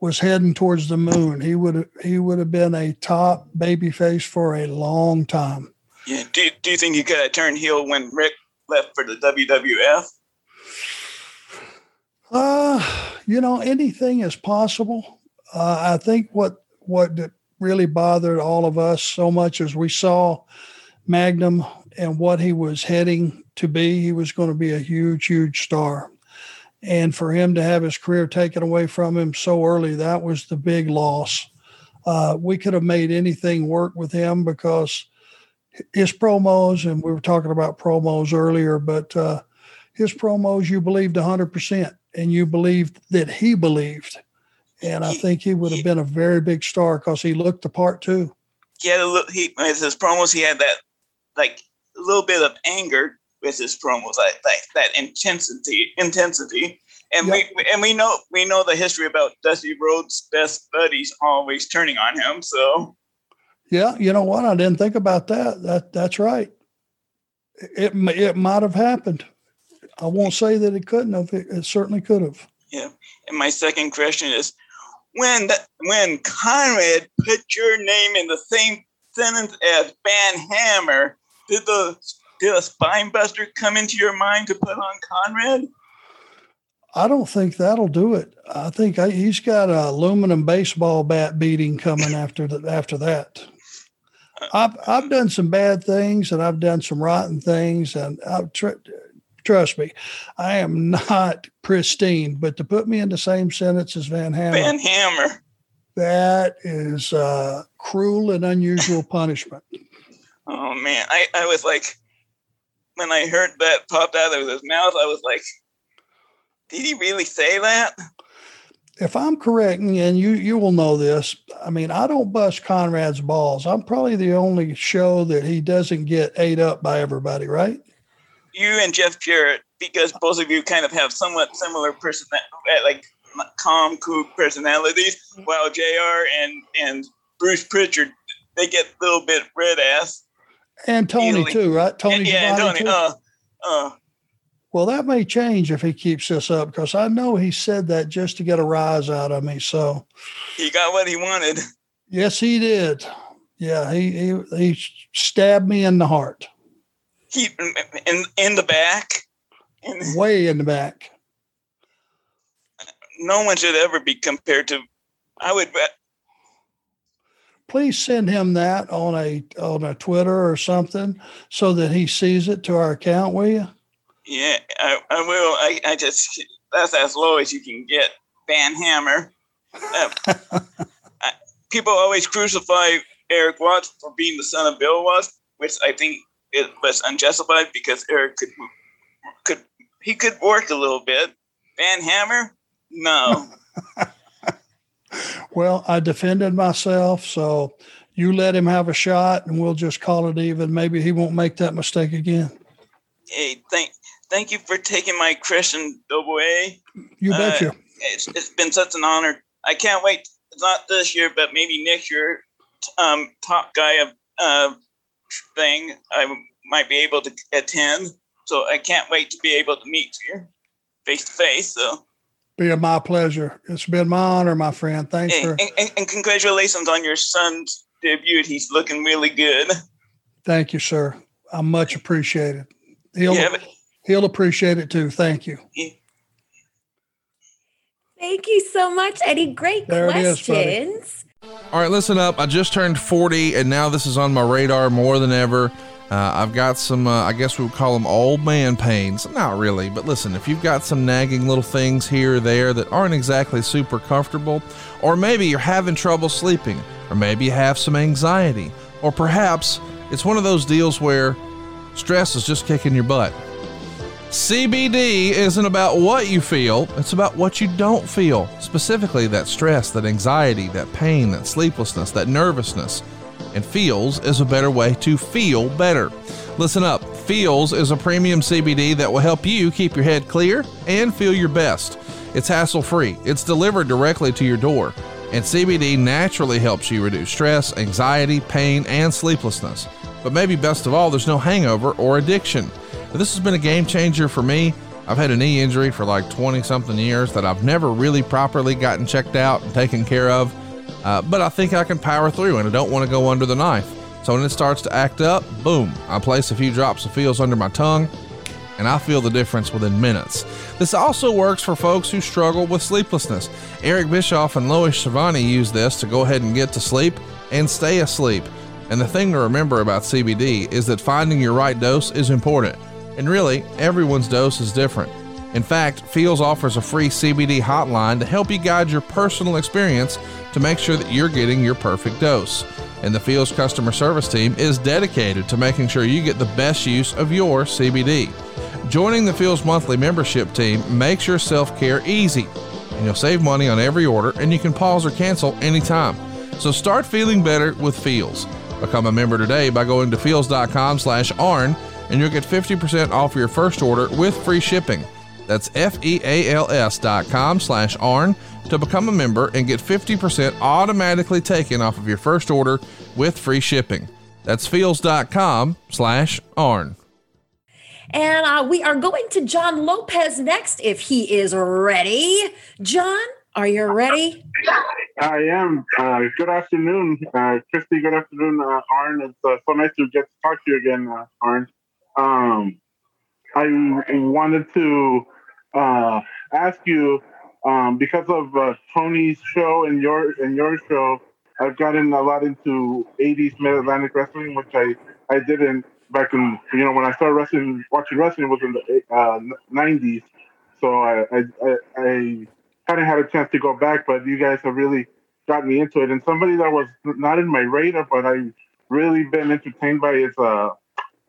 was heading towards the moon. He would he would have been a top babyface for a long time. Yeah. Do, do you think he could have turned heel when Ric left for the WWF? Uh, you know, anything is possible. Uh, I think what what really bothered all of us so much as we saw Magnum and what he was heading to be. He was going to be a huge, huge star. And for him to have his career taken away from him so early, that was the big loss. Uh, we could have made anything work with him because his promos, and we were talking about promos earlier, but uh, his promos, you believed 100%, and you believed that he believed. And I think he would have been a very big star because he looked the part too. He had a little, he, with his promos, he had that, like, a little bit of anger with his promos, like, like that intensity, intensity. And we and we know we know the history about Dusty Rhodes' best buddies always turning on him. So Yeah, you know what? I didn't think about that. That that's right. It it might have happened. I won't say that it couldn't have. It, it certainly could have. yeah. And my second question is, when the, when Conrad put your name in the same sentence as Van Hammer, did the did a spine buster come into your mind to put on Conrad? I don't think that'll do it. I think I, he's got a aluminum baseball bat beating coming after the, after that. I've I've done some bad things and I've done some rotten things and I've tr- trust me, I am not pristine. But to put me in the same sentence as Van Hammer, Van Hammer. that is uh, cruel and unusual punishment. Oh man, I, I was like, when I heard that popped out of his mouth, I was like, did he really say that? If I'm correct, and you you will know this, I mean, I don't bust Conrad's balls. I'm probably the only show that he doesn't get ate up by everybody, right? You and Jeff Jarrett, because both of you kind of have somewhat similar person, like calm, cool personalities, while Jr. and and Bruce Pritchard, they get a little bit red ass. And Tony Easily. too, right? Tony yeah, Giovanni, Tony. too? Uh, uh, Well, that may change if he keeps this up because I know he said that just to get a rise out of me. So, he got what he wanted. yes, he did. Yeah, he he, he stabbed me in the heart, He in in the back. way in the back. No one should ever be compared to. I would bet. Please send him that on a on a Twitter or something so that he sees it to our account, will you? Yeah, I, I will. I, I just that's as low as you can get. Van Hammer. Uh, I, people always crucify Eric Watts for being the son of Bill Watts, which I think it was unjustified because Eric could could he could work a little bit. Van Hammer, no. Well, I defended myself, so you let him have a shot, and we'll just call it even. Maybe he won't make that mistake again. hey, thank thank you for taking my Christian double A. You Uh, betcha. it's, it's been such an honor. I can't wait. It's not this year, but maybe next year. Um, top guy of uh, thing I might be able to attend. So I can't wait to be able to meet you face to face. So Be my pleasure. It's been my honor, my friend. Thanks and, for and, and congratulations on your son's debut. He's looking really good. thank you, sir. I much appreciate it. He'll Yeah, but- he'll appreciate it too. Thank you. Thank you so much, Eddie. Great There it is, buddy. questions. All right, listen up. I just turned 40, and now this is on my radar more than ever. Uh, I've got some, uh, I guess we would call them old man pains. Not really, but listen, if you've got some nagging little things here or there that aren't exactly super comfortable, or maybe you're having trouble sleeping, or maybe you have some anxiety, or perhaps it's one of those deals where stress is just kicking your butt. CBD isn't about what you feel, it's about what you don't feel. Specifically, that stress, that anxiety, that pain, that sleeplessness, that nervousness. And Feals is a better way to feel better. Listen up Feals is a premium CBD that will help you keep your head clear and feel your best. It's hassle free, it's delivered directly to your door. And CBD naturally helps you reduce stress, anxiety, pain, and sleeplessness. But maybe best of all, there's no hangover or addiction. But this has been a game changer for me. I've had a knee injury for like 20 something years that I've never really properly gotten checked out and taken care of. Uh, but I think I can power through and I don't want to go under the knife. So when it starts to act up, boom, I place a few drops of feals under my tongue and I feel the difference within minutes. This also works for folks who struggle with sleeplessness. Eric Bischoff and Lois Shivani use this to go ahead and get to sleep and stay asleep. And the thing to remember about CBD is that finding your right dose is important. And really, everyone's dose is different. In fact, Feals offers a free CBD hotline to help you guide your personal experience to make sure that you're getting your perfect dose. And the Feals customer service team is dedicated to making sure you get the best use of your CBD. Joining the Feals monthly membership team makes your self care easy, and you'll save money on every order, and you can pause or cancel anytime. So start feeling better with Feals. Become a member today by going to feals.com slash ARN, and you'll get 50% off your first order with free shipping. That's F-E-A-L-S dot com slash ARN to become a member and get 50% automatically taken off of your first order with free shipping. That's feals.com slash ARN. And uh, we are going to John Lopez next if he is ready. John, are you ready? I am. Uh, good afternoon, uh, Christy. Good afternoon, uh, Arn. It's uh, so nice to get to talk to you again, uh, Arn. Um, I wanted to uh, ask you um, because of uh, Tony's show and your and your show. I've gotten a lot into '80s Mid Atlantic wrestling, which I I didn't back in you know when I started wrestling, watching wrestling was in the uh, '90s. So I I, I, I hadn't had a chance to go back, but you guys have really got me into it. And somebody that was not in my radar, but I really been entertained by is uh,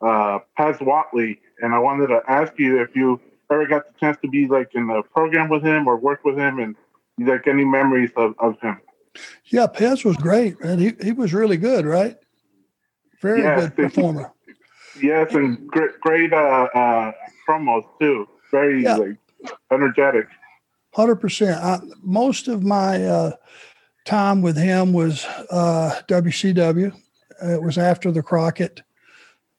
uh, Pez Whatley. And I wanted to ask you if you ever got the chance to be like in a program with him or work with him, and like any memories of, of him. Yeah, Paz was great, man. He he was really good, right? Very Yes. good performer. Yes, and great, great uh, uh, promos too. Very Yeah. like energetic. Hundred percent. Most of my uh, time with him was uh, WCW. It was after the Crockett,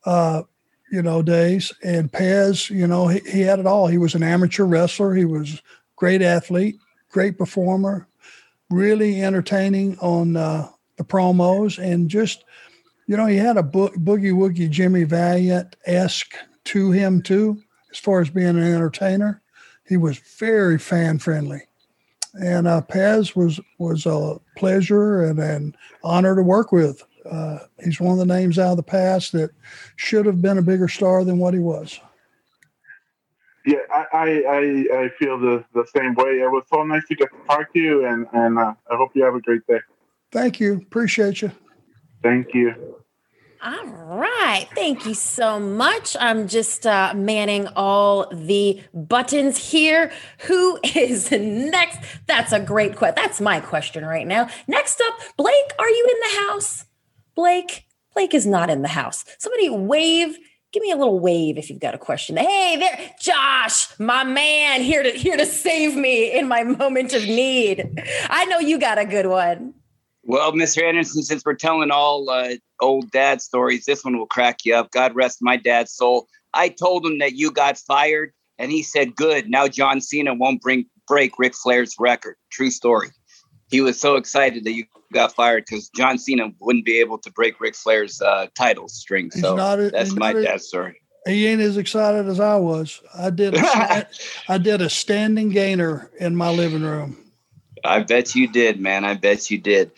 uh, you know, days. And Pez, you know, he, he had it all. He was an amateur wrestler. He was great athlete, great performer, really entertaining on uh, the promos, and just, you know, he had a bo- boogie woogie Jimmy Valiant esque to him too, as far as being an entertainer. He was very fan friendly, and uh, Pez was was a pleasure and an honor to work with. Uh, he's one of the names out of the past that should have been a bigger star than what he was. Yeah, I, I, I, I feel the, the same way. It was so nice to get to talk to you, and, and uh, I hope you have a great day. Thank you. Appreciate you. Thank you. All right. Thank you so much. I'm just uh, manning all the buttons here. Who is next? That's a great question. That's my question right now. Next up, Blake, are you in the house? Blake, Blake is not in the house. Somebody wave. Give me a little wave if you've got a question. Hey there, Josh, my man, here to here to save me in my moment of need. I know you got a good one. Well, Mr. Anderson, since we're telling all uh, old dad stories, this one will crack you up. God rest my dad's soul. I told him that you got fired, and he said, "Good. Now John Cena won't bring break Ric Flair's record." True story. He was so excited that you got fired because John Cena wouldn't be able to break Ric Flair's uh, title string. He's So a- that's my a- dad's story. He ain't as excited as I was. I did. A, I did a standing gainer in my living room. I bet you did, man. I bet you did.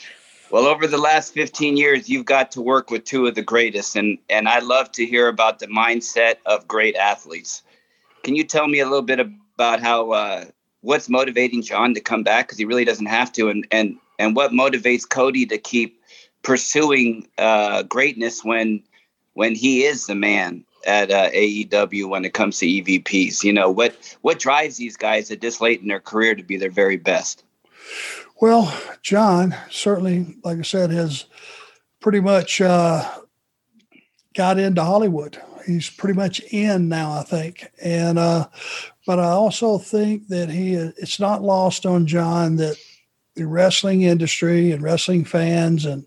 Well, over the last 15 years, you've got to work with two of the greatest, and and I love to hear about the mindset of great athletes. Can you tell me a little bit about how uh, what's motivating John to come back because he really doesn't have to, and and and what motivates Cody to keep pursuing uh, greatness when when he is the man at uh, AEW when it comes to EVPs? You know what what drives these guys at this late in their career to be their very best? Well, John certainly, like I said, has pretty much uh, got into Hollywood. He's pretty much in now, I think. And uh, but I also think that he it's not lost on John that the wrestling industry and wrestling fans and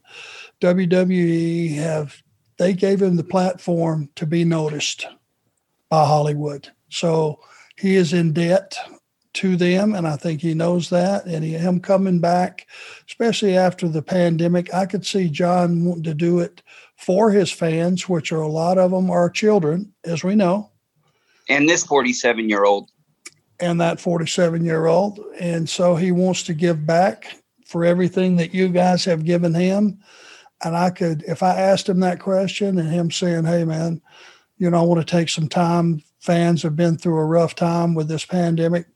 WWE have they gave him the platform to be noticed by Hollywood. So he is in debt to them, and I think he knows that. And he, him coming back, especially after the pandemic, I could see John wanting to do it for his fans, which are a lot of them are children, as we know, And this 47 year old, and that 47 year old. And so he wants to give back for everything that you guys have given him. And I could, if I asked him that question and him saying, hey, man, you know, I want to take some time. Fans have been through a rough time with this pandemic.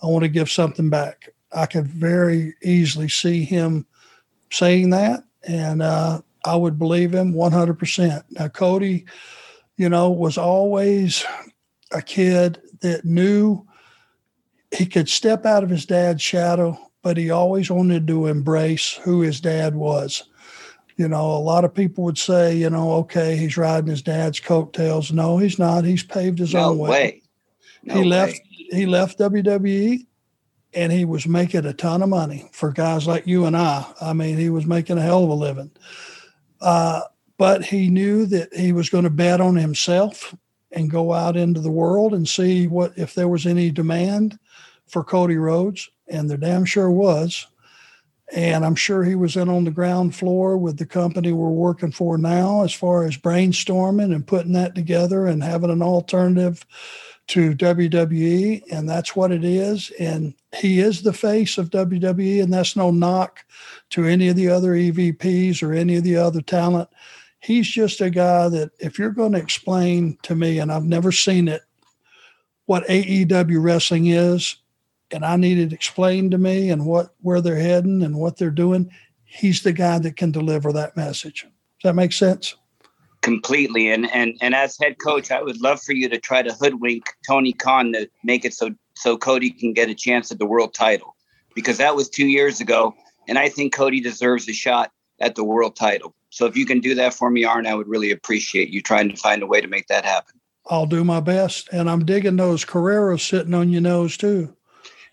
I want to give something back. I could very easily see him saying that. And uh, I would believe him 100%. Now, Cody, you know, was always a kid that knew he could step out of his dad's shadow, but he always wanted to embrace who his dad was. You know, a lot of people would say, you know, okay, he's riding his dad's coattails. No, he's not. He's paved his no own way. way. No he left way. he left WWE and he was making a ton of money for guys like you and I. I mean, he was making a hell of a living. Uh, but he knew that he was going to bet on himself and go out into the world and see what if there was any demand for Cody Rhodes, and there damn sure was. And I'm sure he was in on the ground floor with the company we're working for now, as far as brainstorming and putting that together and having an alternative to WWE. And that's what it is. And he is the face of WWE, and that's no knock to any of the other EVPs or any of the other talent. He's just a guy that, if you're going to explain to me, and I've never seen it, what AEW wrestling is, and I need it explained to me and what where they're heading and what they're doing, he's the guy that can deliver that message. Does that make sense? Completely. And and and as head coach, I would love for you to try to hoodwink Tony Khan to make it so so Cody can get a chance at the world title, because that was two years ago, and I think Cody deserves a shot at the world title. So if you can do that for me, Arn, I would really appreciate you trying to find a way to make that happen. I'll do my best. And I'm digging those Carreras sitting on your nose too.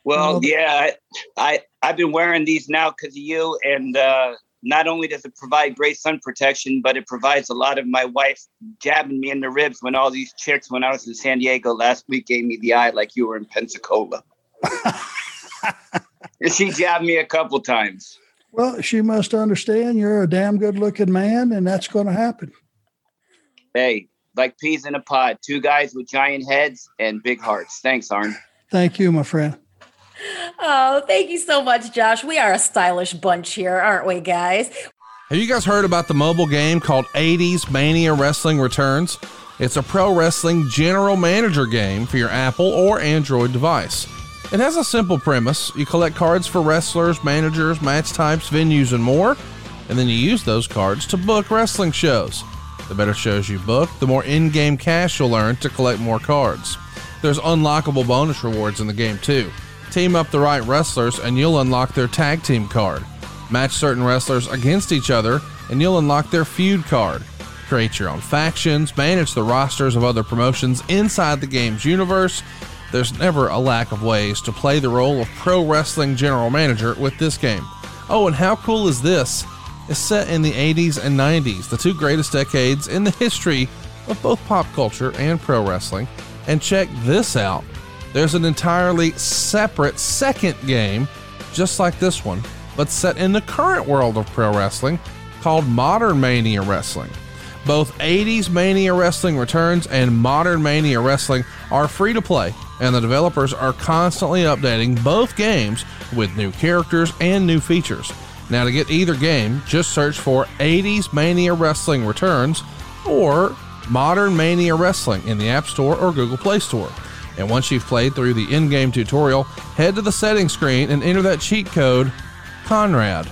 Well, yeah, I, I I've been wearing these now because of you, and uh, not only does it provide great sun protection, but it provides a lot of my wife jabbing me in the ribs when all these chicks, when I was in San Diego last week, gave me the eye like you were in Pensacola. she jabbed me a couple times. Well, she must understand you're a damn good looking man, and that's going to happen. Hey, like peas in a pod, two guys with giant heads and big hearts. Thanks, Arn. Thank you, my friend. Oh, thank you so much, Josh. We are a stylish bunch here, aren't we, guys? Have you guys heard about the mobile game called 80s Mania Wrestling Returns? It's a pro wrestling general manager game for your Apple or Android device. It has a simple premise. You collect cards for wrestlers, managers, match types, venues, and more, and then you use those cards to book wrestling shows. The better shows you book, the more in game cash you'll earn to collect more cards. There's unlockable bonus rewards in the game, too. Team up the right wrestlers, and you'll unlock their tag team card. Match certain wrestlers against each other, and you'll unlock their feud card. Create your own factions, manage the rosters of other promotions inside the game's universe. There's never a lack of ways to play the role of pro wrestling general manager with this game. Oh, and how cool is this? It's set in the 80s and 90s, the two greatest decades in the history of both pop culture and pro wrestling. And check this out there's an entirely separate second game, just like this one, but set in the current world of pro wrestling called Modern Mania Wrestling. Both 80s Mania Wrestling Returns and Modern Mania Wrestling are free to play, and the developers are constantly updating both games with new characters and new features. Now, to get either game, just search for 80s Mania Wrestling Returns or Modern Mania Wrestling in the App Store or Google Play Store. And once you've played through the in game tutorial, head to the settings screen and enter that cheat code Conrad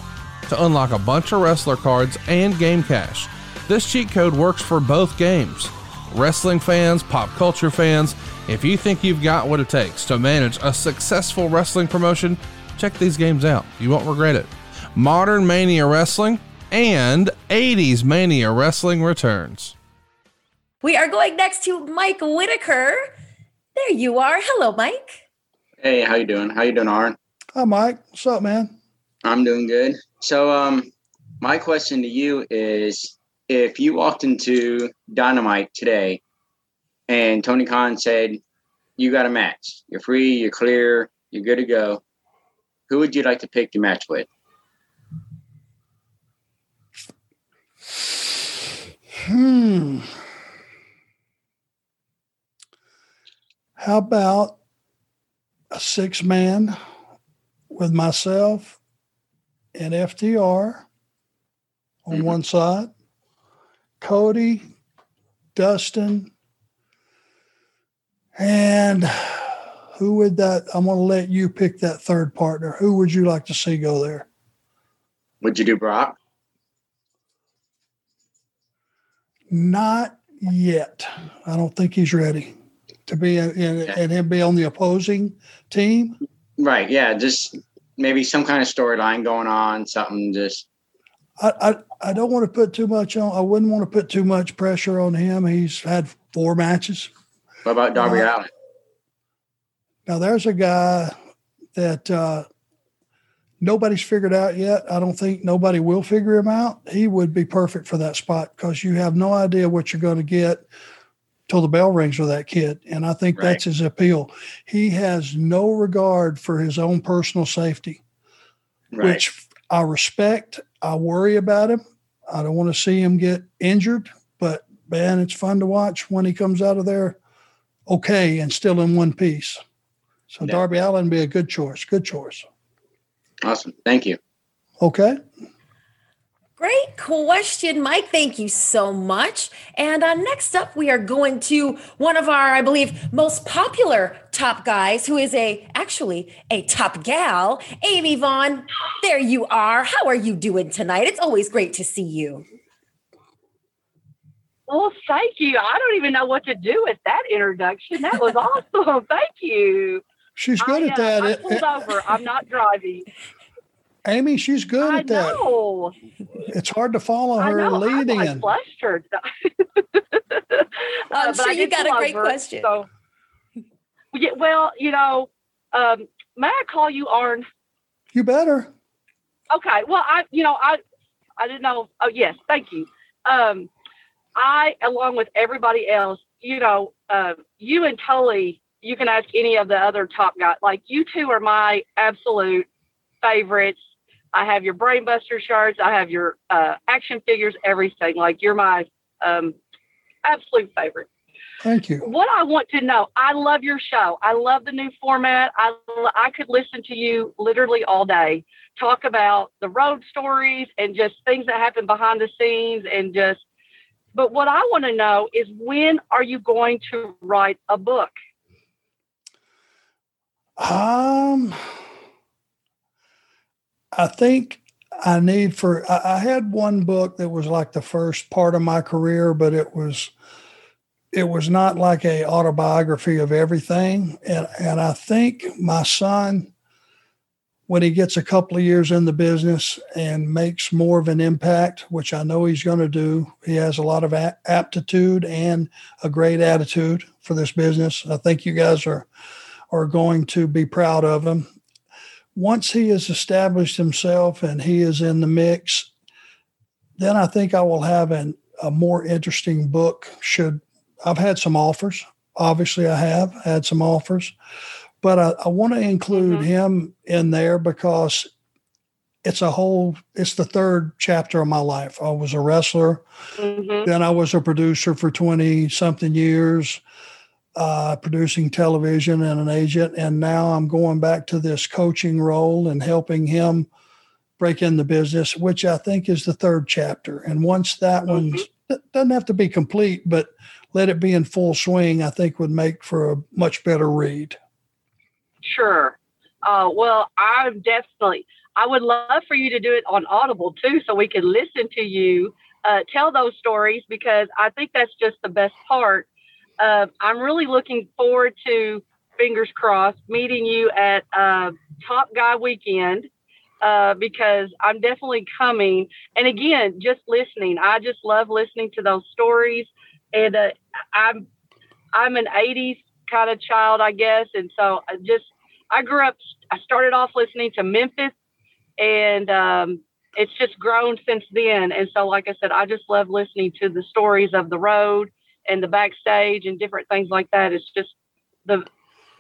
to unlock a bunch of wrestler cards and game cash. This cheat code works for both games. Wrestling fans, pop culture fans, if you think you've got what it takes to manage a successful wrestling promotion, check these games out. You won't regret it. Modern Mania Wrestling and 80s Mania Wrestling returns. We are going next to Mike Whitaker. There you are. Hello, Mike. Hey, how you doing? How you doing, Aaron? Hi, Mike. What's up, man? I'm doing good. So, um, my question to you is: If you walked into Dynamite today, and Tony Khan said, "You got a match. You're free. You're clear. You're good to go," who would you like to pick your match with? Hmm. How about a six man with myself and FTR on Mm-hmm. one side, Cody, Dustin, and who would that? I'm going to let you pick that third partner. Who would you like to see go there? Would you do Brock? Not yet. I don't think he's ready to be in, in, and him be on the opposing team. Right. Yeah. Just maybe some kind of storyline going on. Something just I, I I don't want to put too much on. I wouldn't want to put too much pressure on him. He's had four matches. What about Darby Uh, Allin? Now there's a guy that uh, nobody's figured out yet. I don't think nobody will figure him out. He would be perfect for that spot because you have no idea what you're going to get till the bell rings with that kid. And I think that's his appeal. He has no regard for his own personal safety, Right. which I respect. I worry about him. I don't want to see him get injured, but man, it's fun to watch when he comes out of there okay and still in one piece. So Darby Allin be a good choice. Good choice. Awesome. Thank you. Okay. Great question, Mike. Thank you so much. And uh, next up, we are going to one of our, I believe, most popular top guys, who is a actually a top gal, Amy Vaughn. There you are. How are you doing tonight? It's always great to see you. Well, thank you. I don't even know what to do with that introduction. That was awesome. Thank you. She's good I, at that. I pulled over. I'm not driving. Amy, she's good I at that. know. It's hard to follow I her know. lead I'm like in. flustered. I'm Uh, but sure you got a great over, question. So, yeah, well, you know, um, may I call you Arn? You better. Okay. Well, I, you know, I, I didn't know. Oh, yes. Thank you. Um, I, along with everybody else, you know, uh, you and Tully, you can ask any of the other top guys. Like you two are my absolute favorites. I have your Brainbuster shirts. I have your uh, action figures, everything. Like you're my um, absolute favorite. Thank you. What I want to know, I love your show. I love the new format. I I could listen to you literally all day, talk about the road stories and just things that happen behind the scenes and just. But what I want to know is when are you going to write a book? Um, I think I need for. I, had one book that was like the first part of my career, but it was it was not like a autobiography of everything. And and I think my son, when he gets a couple of years in the business and makes more of an impact, which I know he's going to do, he has a lot of a- aptitude and a great attitude for this business. I think you guys are are going to be proud of him. Once he has established himself and he is in the mix, then I think I will have an, a more interesting book. Should I've had some offers, obviously I have had some offers, but I, I want to include him in there because it's a whole it's the third chapter of my life i was a wrestler Mm-hmm. then i was a producer for 20 something years uh, producing television and an agent and now i'm going back to this coaching role and helping him break in the business which i think is the third chapter and once that one doesn't have to be complete but let it be in full swing i think would make for a much better read Sure. Uh, well, I'm definitely. I would love for you to do it on Audible too, so we can listen to you uh, tell those stories because I think that's just the best part. Uh, I'm really looking forward to, fingers crossed, meeting you at uh, Top Guy Weekend uh, because I'm definitely coming. And again, just listening. I just love listening to those stories, and uh, I'm I'm an '80s kind of child, I guess, and so I just I grew up. I started off listening to Memphis, and um, it's just grown since then. And so, like I said, I just love listening to the stories of the road and the backstage and different things like that. It's just the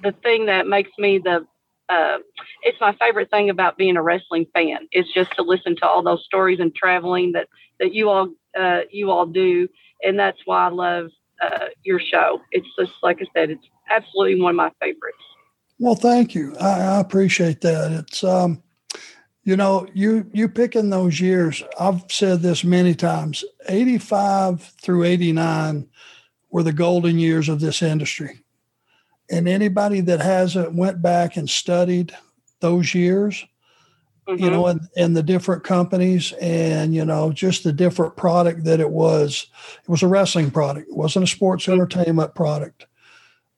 the thing that makes me the uh, it's my favorite thing about being a wrestling fan is just to listen to all those stories and traveling that that you all uh, you all do, and that's why I love uh, your show. It's just like I said, it's absolutely one of my favorites. Well, thank you. I, I appreciate that. It's um, you know, you you picking those years. I've said this many times. Eighty five through eighty nine were the golden years of this industry, and anybody that hasn't went back and studied those years, you know, mm-hmm. and, and the different companies and, you know, just the different product that it was. It was a wrestling product. It wasn't a sports mm-hmm. entertainment product.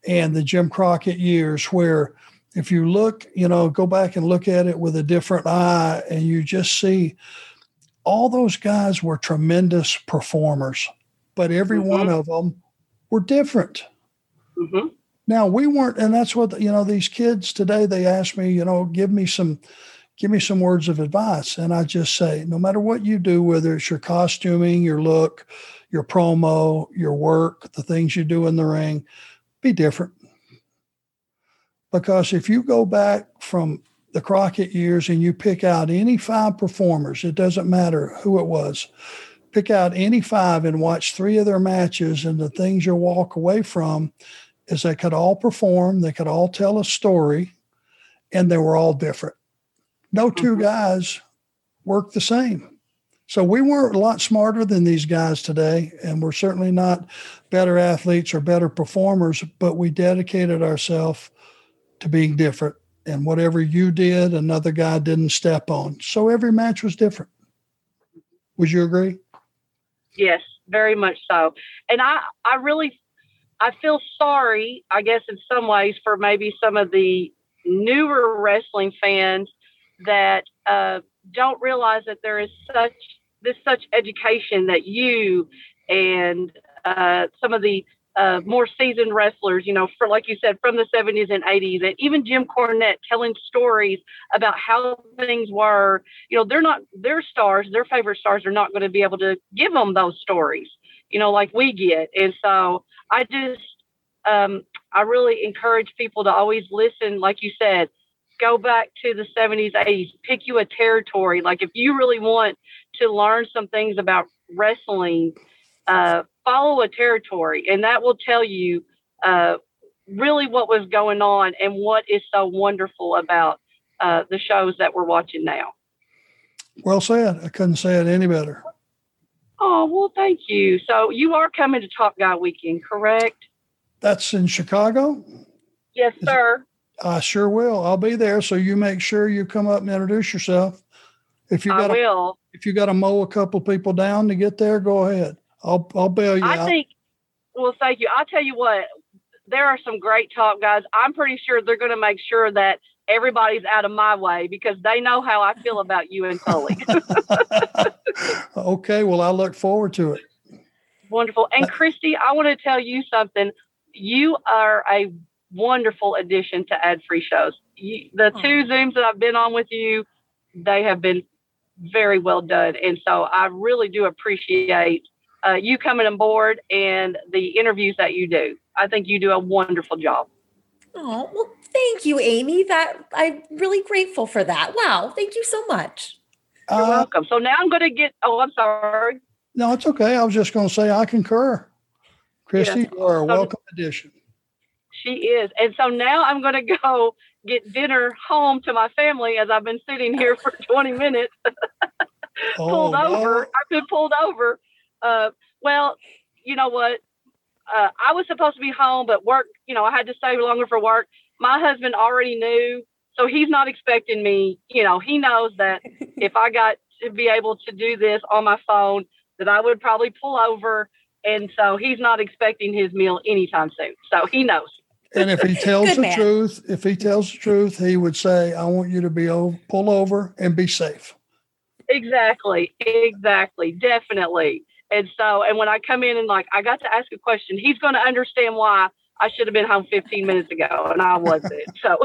And the Jim Crockett years where if you look, you know, go back and look at it with a different eye and you just see all those guys were tremendous performers, but every one mm-hmm. of them were different. Mm-hmm. Now we weren't, and that's what you know. These kids today, they ask me, you know, give me some, give me some words of advice, and I just say, no matter what you do, whether it's your costuming, your look, your promo, your work, the things you do in the ring, be different. Because if you go back from the Crockett years and you pick out any five performers, it doesn't matter who it was, pick out any five and watch three of their matches, and the things you'll walk away from is they could all perform, they could all tell a story, and they were all different. No two mm-hmm. guys work the same. So we weren't a lot smarter than these guys today, and we're certainly not better athletes or better performers, but we dedicated ourselves to being different. And whatever you did, another guy didn't step on. So every match was different. Would you agree? Yes, very much so. And I, I really, I feel sorry, I guess, in some ways, for maybe some of the newer wrestling fans that uh, don't realize that there is such this such education that you and uh, some of the uh, more seasoned wrestlers, you know, for like you said, from the 70s and 80s, and even Jim Cornette telling stories about how things were. You know, they're not their stars, their favorite stars are not going to be able to give them those stories, you know, like we get. And so I just, um, I really encourage people to always listen, like you said, go back to the 70s, 80s, pick you a territory. Like if you really want to learn some things about wrestling, uh, follow a territory, and that will tell you uh, really what was going on and what is so wonderful about uh, the shows that we're watching now. Well said. I couldn't say it any better. Oh, well, thank you. So you are coming to Top Guy Weekend, correct? That's in Chicago. Yes, sir. I sure will. I'll be there. So you make sure you come up and introduce yourself. If you I got will. if you got to mow a couple people down to get there, go ahead. I'll I'll bail you I out. think, well, thank you. I'll tell you what, there are some great top guys. I'm pretty sure they're going to make sure that everybody's out of my way because they know how I feel about you and Tully. okay. Well, I look forward to it. Wonderful. And Christy, I want to tell you something. You are a wonderful addition to ad free shows. You, the oh. two Zooms that I've been on with you, they have been very well done. And so I really do appreciate uh, you coming on board and the interviews that you do. I think you do a wonderful job. Oh, well, thank you, Amy. That I'm really grateful for that. Wow, thank you so much. You're welcome. So now I'm going to get. Oh, I'm sorry. No, it's okay. I was just going to say I concur. Christy, Yes. you are a So- welcome addition. She is, and so now I'm going to go get dinner home to my family as I've been sitting here for 20 minutes. pulled Oh, over. I've been pulled over. Uh, well, you know what? Uh, I was supposed to be home, but work. You know, I had to stay longer for work. My husband already knew, so he's not expecting me. You know, he knows that if I got to be able to do this on my phone, that I would probably pull over. And so he's not expecting his meal anytime soon. So he knows. And if he tells the man. truth, if he tells the truth, he would say, I want you to be over, pull over and be safe. Exactly. Exactly. Definitely. And so, and when I come in and like, I got to ask a question, he's going to understand why I should have been home 15 minutes ago and I wasn't. So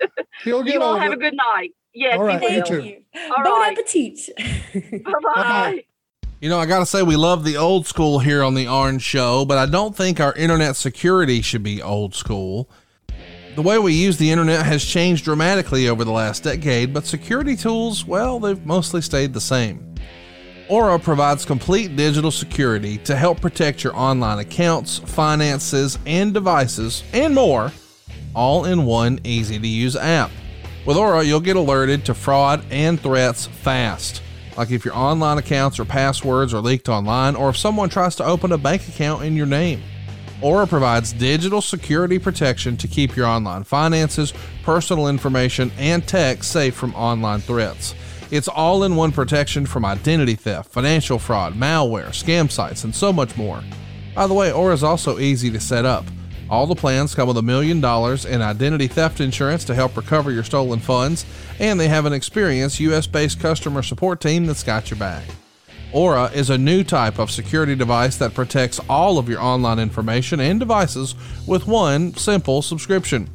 He'll you all have a good night. Yes, All right, you you will. too. All Bon right. appetit. Bye-bye. You know, I got to say, we love the old school here on the Orange Show, but I don't think our internet security should be old school. The way we use the internet has changed dramatically over the last decade, but security tools, well, they've mostly stayed the same. Aura provides complete digital security to help protect your online accounts, finances, and devices, and more, all in one easy to use app. With Aura, you'll get alerted to fraud and threats fast. Like if your online accounts or passwords are leaked online, or if someone tries to open a bank account in your name. Aura provides digital security protection to keep your online finances, personal information, and tech safe from online threats. It's all in one protection from identity theft, financial fraud, malware, scam sites, and so much more. By the way, Aura is also easy to set up. All the plans come with a million dollars in identity theft insurance to help recover your stolen funds, and they have an experienced US based customer support team that's got your back. Aura is a new type of security device that protects all of your online information and devices with one simple subscription.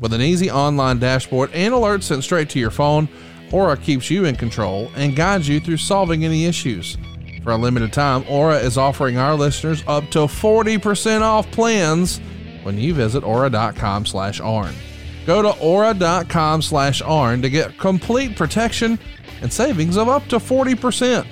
With an easy online dashboard and alerts sent straight to your phone, Aura keeps you in control and guides you through solving any issues. For a limited time, Aura is offering our listeners up to 40% off plans when you visit aura.com slash arn. Go to aura.com slash arn to get complete protection and savings of up to 40%.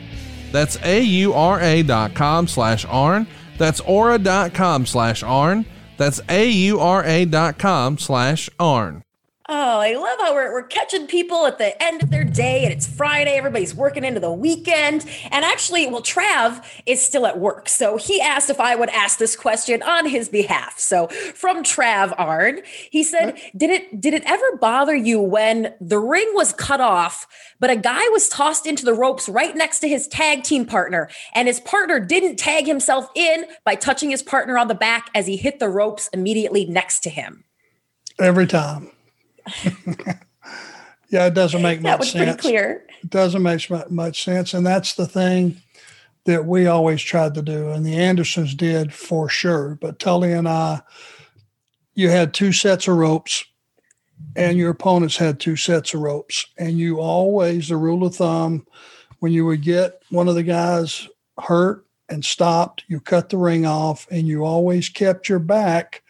That's A-U-R-A dot com slash ARN. That's aura.com slash ARN. That's A-U-R-A dot com slash ARN. Oh, I love how we're, we're catching people at the end of their day and it's Friday. Everybody's working into the weekend. And actually, well, Trav is still at work. So he asked if I would ask this question on his behalf. So from Trav Arn, he said, Did it did it ever bother you when the ring was cut off, but a guy was tossed into the ropes right next to his tag team partner, and his partner didn't tag himself in by touching his partner on the back as he hit the ropes immediately next to him? Every time. yeah, it doesn't make much sense. That much was pretty clear. It doesn't make much sense. And that's the thing that we always tried to do. And the Andersons did for sure. But Tully and I, you had two sets of ropes, and your opponents had two sets of ropes. And you always, the rule of thumb, when you would get one of the guys hurt and stopped, you cut the ring off, and you always kept your back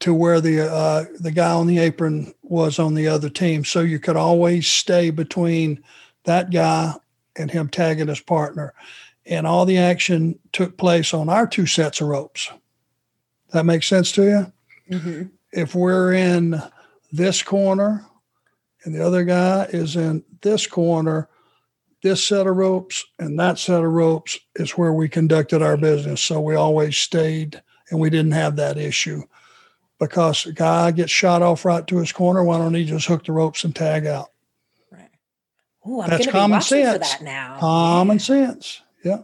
to where the uh, the guy on the apron was on the other team, so you could always stay between that guy and him tagging his partner, and all the action took place on our two sets of ropes. That makes sense to you? Mm-hmm. If we're in this corner and the other guy is in this corner, this set of ropes and that set of ropes is where we conducted our business. So we always stayed and we didn't have that issue because a guy gets shot off right to his corner. Why don't he just hook the ropes and tag out? Ooh, I'm That's going be common for sense. that now. Common sense. Yeah.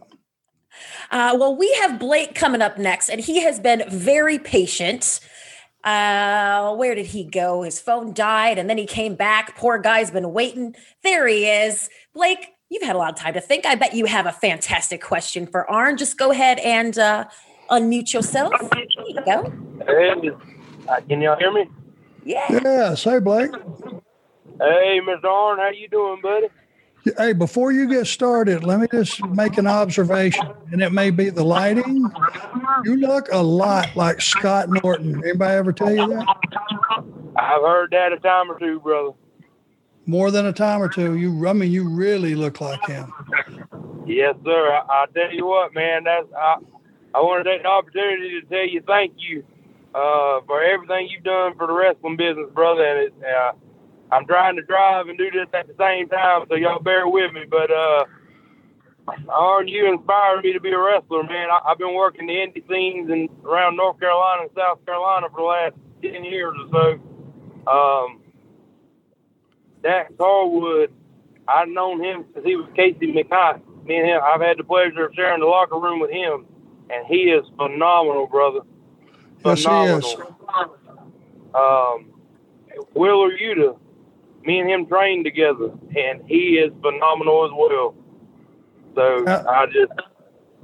Uh, well, we have Blake coming up next, and he has been very patient. Uh, where did he go? His phone died, and then he came back. Poor guy's been waiting. There he is. Blake, you've had a lot of time to think. I bet you have a fantastic question for Arn. Just go ahead and uh, unmute yourself. There you go. Hey, uh, can y'all hear me? Yeah. Yeah. Say, Blake. Hey, Mr. Arn, how you doing, buddy? Hey, before you get started, let me just make an observation, and it may be the lighting. You look a lot like Scott Norton. Anybody ever tell you that? I've heard that a time or two, brother. more than a time or two. You, I mean, you really look like him. Yes, sir. I, I tell you what, man. That's I. I want to take the opportunity to tell you thank you uh, for everything you've done for the wrestling business, brother. And it's, uh, I'm trying to drive and do this at the same time, so y'all bear with me. But uh, Arn, you inspired me to be a wrestler, man. I, I've been working the indie scenes and around North Carolina and South Carolina for the last ten years or so. Um, Dax Harwood, I've known him since he was Casey McKnight. Me and him, I've had the pleasure of sharing the locker room with him, and he is phenomenal, brother. Yes, he is. Um, Wheeler Yuta, me and him trained together, and he is phenomenal as well. So I just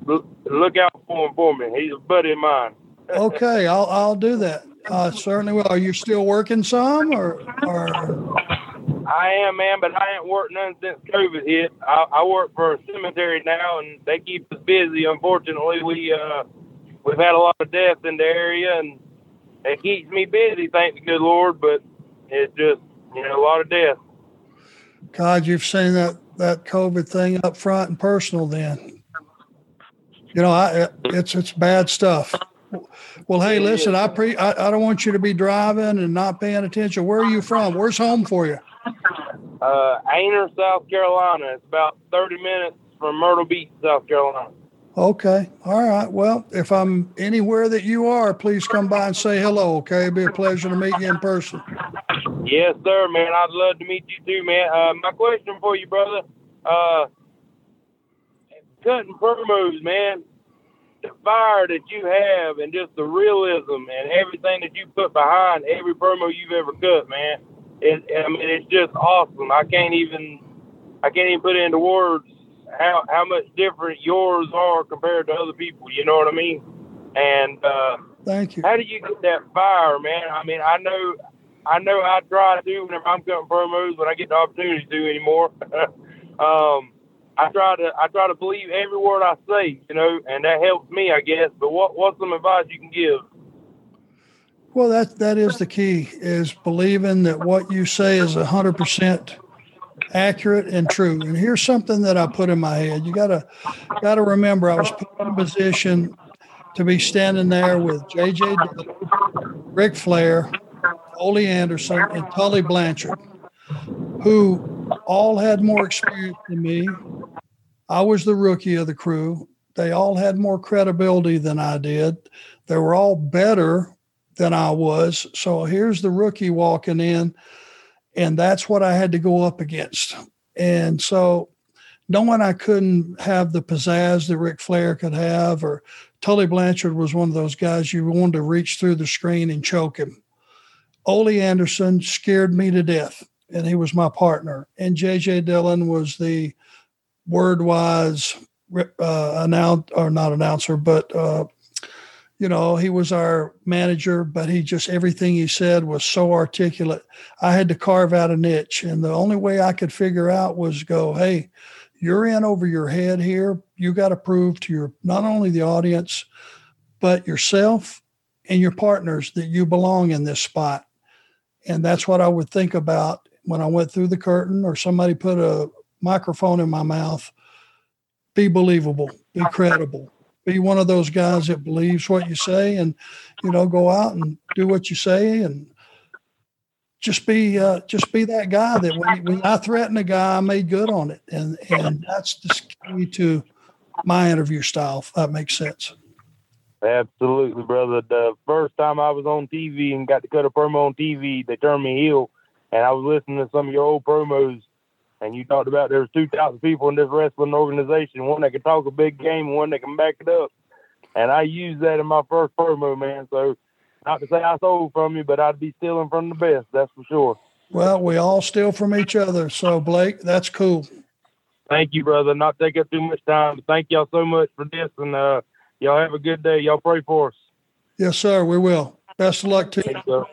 look, look out for him for me. He's a buddy of mine. okay, I'll I'll do that. Uh, certainly will. Are you still working some, or or I am, man, but I ain't worked none since COVID hit. I, I work for a cemetery now, and they keep us busy. Unfortunately, we uh, we've had a lot of deaths in the area, and it keeps me busy. Thank the good Lord, but it's just you know a lot of deaths. God, you've seen that that COVID thing up front and personal. Then, you know, I it's it's bad stuff. Well, hey, listen, I pre I, I don't want you to be driving and not paying attention. Where are you from? Where's home for you? Uh, Aynor, South Carolina. It's about 30 minutes from Myrtle Beach, South Carolina. Okay. All right. Well, if I'm anywhere that you are, please come by and say hello. Okay. It'd be a pleasure to meet you in person. Yes, sir, man. I'd love to meet you too, man. Uh, my question for you, brother. Uh, cutting promos, man. The fire that you have and just the realism and everything that you put behind every promo you've ever cut, man. It, I mean, it's just awesome. I can't even, I can't even put it into words how how much different yours are compared to other people. You know what I mean? And uh, thank you. How do you get that fire, man? I mean, I know, I know I try to do whenever I'm cutting promos when I get the opportunity to anymore. um, I try to I try to believe every word I say, you know, and that helps me, I guess. But what what's some advice you can give? Well, that that is the key is believing that what you say is hundred percent accurate and true. And here's something that I put in my head. You gotta gotta remember I was put in a position to be standing there with JJ Ric Flair, Ole Anderson, and Tully Blanchard, who all had more experience than me. I was the rookie of the crew. They all had more credibility than I did. They were all better than I was. So here's the rookie walking in and that's what I had to go up against. And so, knowing I couldn't have the pizzazz that Ric Flair could have, or Tully Blanchard was one of those guys you wanted to reach through the screen and choke him. Ole Anderson scared me to death, and he was my partner. And JJ Dillon was the word wise uh, or not announcer, but uh, you know, he was our manager, but he just everything he said was so articulate. I had to carve out a niche, and the only way I could figure out was go, "Hey, you're in over your head here. You got to prove to your not only the audience, but yourself and your partners that you belong in this spot." And that's what I would think about when I went through the curtain or somebody put a microphone in my mouth. Be believable, be credible be one of those guys that believes what you say and you know go out and do what you say and just be uh, just be that guy that when, when I threaten a guy, I made good on it, and and that's the key to my interview style. If that makes sense. Absolutely, brother. The first time I was on TV and got to cut a promo on TV, they turned me heel, and I was listening to some of your old promos, and you talked about there's two types of people in this wrestling organization: one that can talk a big game, one that can back it up. And I used that in my first promo, man. So, not to say I stole from you, but I'd be stealing from the best. That's for sure. Well, we all steal from each other. So, Blake, that's cool. Thank you, brother. Not take up too much time. Thank y'all so much for this, and uh, y'all have a good day. Y'all pray for us. Yes, sir. We will. Best of luck to you.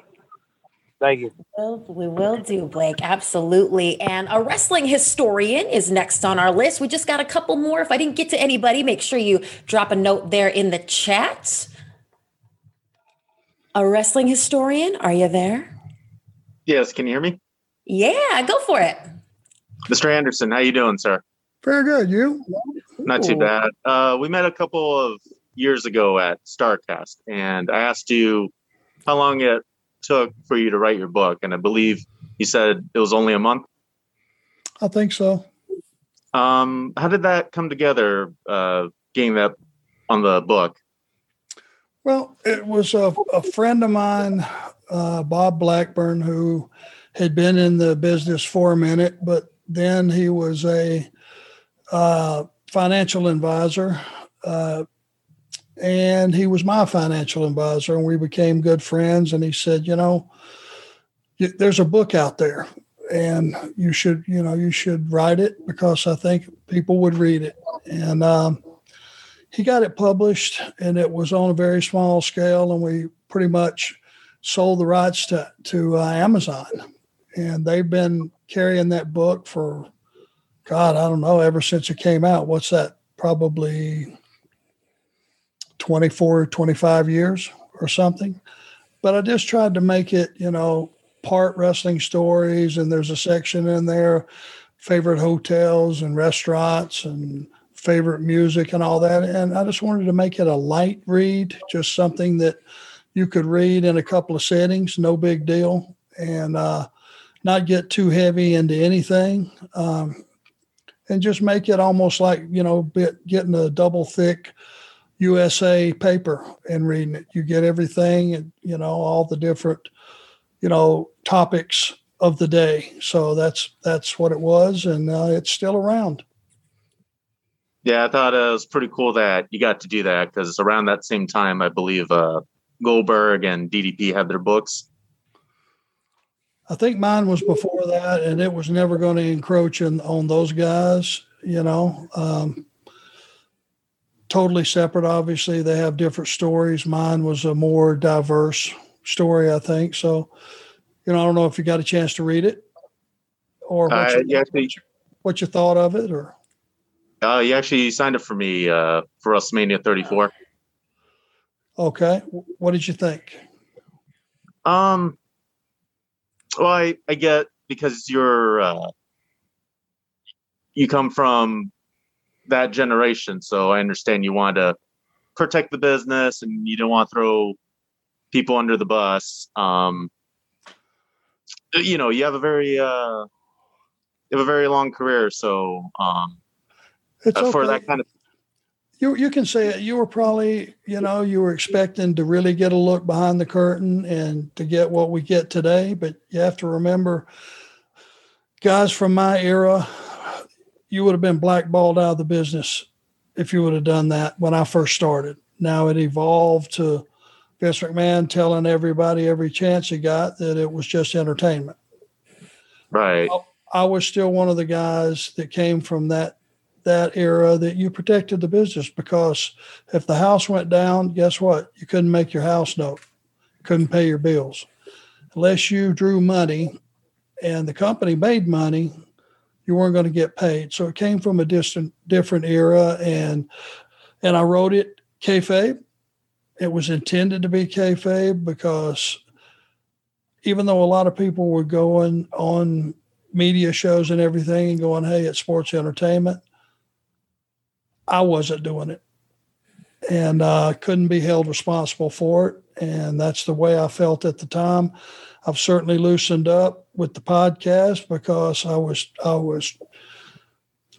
Thank you. Well, we will do, Blake. Absolutely. And a wrestling historian is next on our list. We just got a couple more. If I didn't get to anybody, make sure you drop a note there in the chat. A wrestling historian, are you there? Yes, can you hear me? Yeah, go for it. Mr. Anderson, how you doing, sir? Very good. You? Not too bad. Uh, we met a couple of years ago at Starrcast, and I asked you how long it took for you to write your book, and I believe you said it was only a month. I think so. Um, how did that come together? Uh, getting that on the book. Well, it was a, a friend of mine, uh, Bob Blackburn, who had been in the business for a minute, but then he was a uh, financial advisor. Uh, and he was my financial advisor, and we became good friends. And he said, You know, there's a book out there, and you should, you know, you should write it because I think people would read it. And um, he got it published, and it was on a very small scale, and we pretty much sold the rights to to uh, Amazon, and they've been carrying that book for God, I don't know, ever since it came out. What's that? Probably 24, 25 years or something. But I just tried to make it, you know, part wrestling stories, and there's a section in there, favorite hotels and restaurants and favorite music and all that. And I just wanted to make it a light read, just something that you could read in a couple of settings, no big deal, and uh, not get too heavy into anything. Um, and just make it almost like, you know, bit, getting a double thick USA paper and reading it. You get everything and, you know, all the different, you know, topics of the day. So that's that's what it was, and uh, it's still around. Yeah, I thought it was pretty cool that you got to do that because around that same time, I believe uh, Goldberg and DDP had their books. I think mine was before that, and it was never going to encroach in, on those guys. You know, um, totally separate. Obviously, they have different stories. Mine was a more diverse story, I think. So, you know, I don't know if you got a chance to read it or what, Uh, you, yeah, actually, what you thought of it, or uh, you actually signed up for me uh, for WrestleMania 34. okay, what did you think? Um, well, I, I get because you're uh, you come from that generation, so I understand you want to protect the business and you don't want to throw people under the bus. Um, you know, you have a very uh, you have a very long career, so um, It's uh, for that kind of You you can say it. You were probably you know you were expecting to really get a look behind the curtain and to get what we get today, but you have to remember, guys from my era, you would have been blackballed out of the business if you would have done that when I first started. Now it evolved to Vince McMahon telling everybody every chance he got that it was just entertainment. right. I was still one of the guys that came from that that era that you protected the business because if the house went down, guess what? You couldn't make your house note, couldn't pay your bills. Unless you drew money and the company made money, you weren't going to get paid. So it came from a distant different era and and I wrote it kayfabe. It was intended to be kayfabe because even though a lot of people were going on media shows and everything and going, hey, it's sports entertainment, I wasn't doing it. And uh, couldn't be held responsible for it. And that's the way I felt at the time. I've certainly loosened up with the podcast because I was I was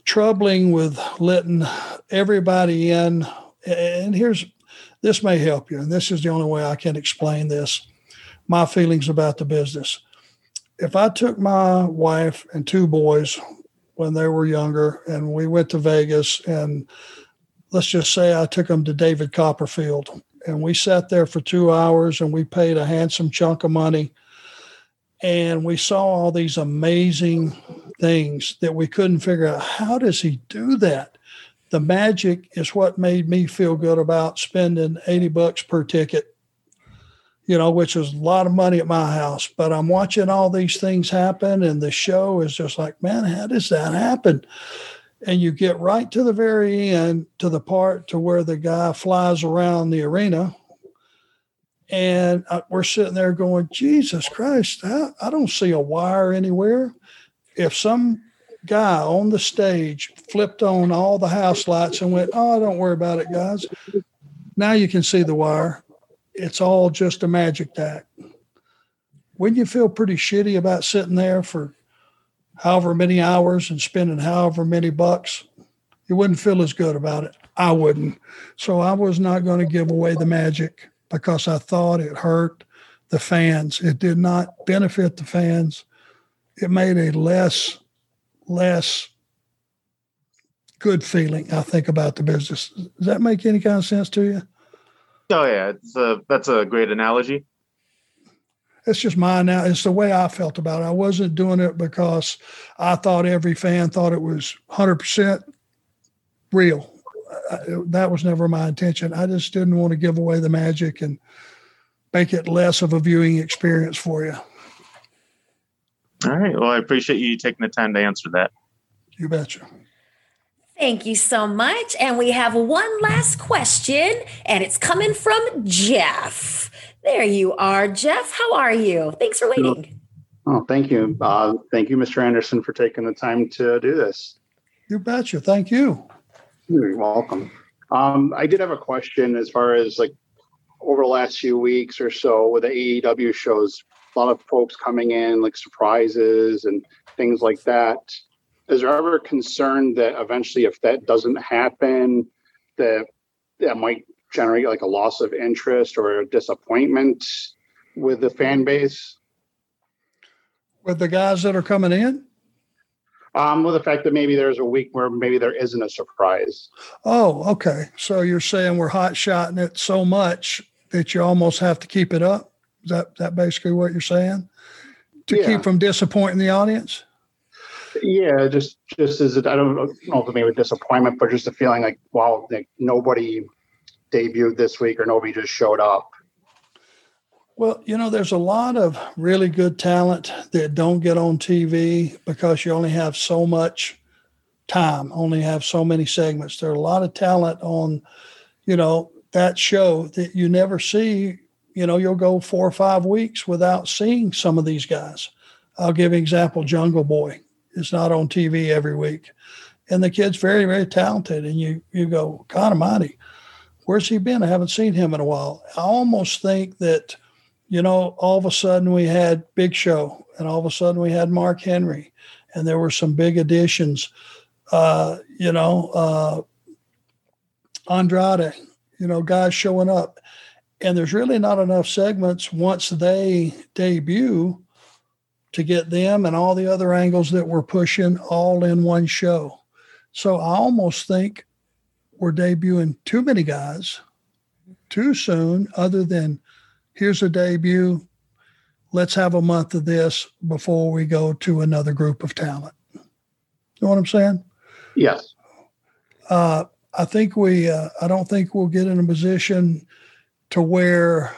troubling with letting everybody in. And here's this may help you, and this is the only way I can explain this. My feelings about the business if I took my wife and two boys when they were younger and we went to Vegas and let's just say I took them to David Copperfield and we sat there for two hours and we paid a handsome chunk of money and we saw all these amazing things that we couldn't figure out how does he do that the magic is what made me feel good about spending 80 bucks per ticket you know, which is a lot of money at my house. But I'm watching all these things happen, and the show is just like, man, how does that happen? And you get right to the very end, to the part to where the guy flies around the arena, And uh, we're sitting there going, Jesus Christ, I, I don't see a wire anywhere. If some guy on the stage flipped on all the house lights and went, Oh, don't worry about it, guys. Now you can see the wire. It's all just a magic act. Wouldn't you feel pretty shitty about sitting there for however many hours and spending however many bucks? You wouldn't feel as good about it. I wouldn't. So I was not going to give away the magic because I thought it hurt the fans. It did not benefit the fans. It made a less less good feeling, I think, about the business. Does that make any kind of sense to you? Oh yeah, it's a that's a great analogy. It's just my now. It's the way I felt about it. I wasn't doing it because I thought every fan thought it was 100% real. That was never my intention. I just didn't want to give away the magic and make it less of a viewing experience for you. All right. Well, I appreciate you taking the time to answer that. You betcha. Thank you so much. And we have one last question, and it's coming from Jeff. There you are, Jeff. How are you? Thanks for waiting. Oh, thank you. Uh, thank you, Mr. Anderson, for taking the time to do this. You betcha. Thank you. You're welcome. Um, I did have a question as far as like over the last few weeks or so with the AEW shows, a lot of folks coming in like surprises and things like that. Is there ever a concern that eventually, if that doesn't happen, that that might generate like a loss of interest or a disappointment with the fan base? With the guys that are coming in? Um, with the fact that maybe there's a week where maybe there isn't a surprise. Oh, okay. So you're saying we're hot shotting it so much that you almost have to keep it up? Is that that basically what you're saying? To Yeah. keep from disappointing the audience? Yeah, just just as it, I don't know if maybe disappointment, but just a feeling like wow, like nobody debuted this week or nobody just showed up. Well, you know, there's a lot of really good talent that don't get on TV because you only have so much time, only have so many segments. There are a lot of talent on, you know, that show that you never see. You know, you'll go four or five weeks without seeing some of these guys. I'll give an example Jungle Boy is not on TV every week. And the kid's very, very talented. And you you go, God almighty, where's he been? I haven't seen him in a while. I almost think that, you know, all of a sudden we had Big Show and all of a sudden we had Mark Henry and there were some big additions. Uh, you know, uh, Andrade, you know, guys showing up. And there's really not enough segments once they debut to get them and all the other angles that we're pushing all in one show. So I almost think we're debuting too many guys too soon, other than here's a debut. Let's have a month of this before we go to another group of talent. You know what I'm saying? Yes. Uh, I think we, uh, I don't think we'll get in a position to where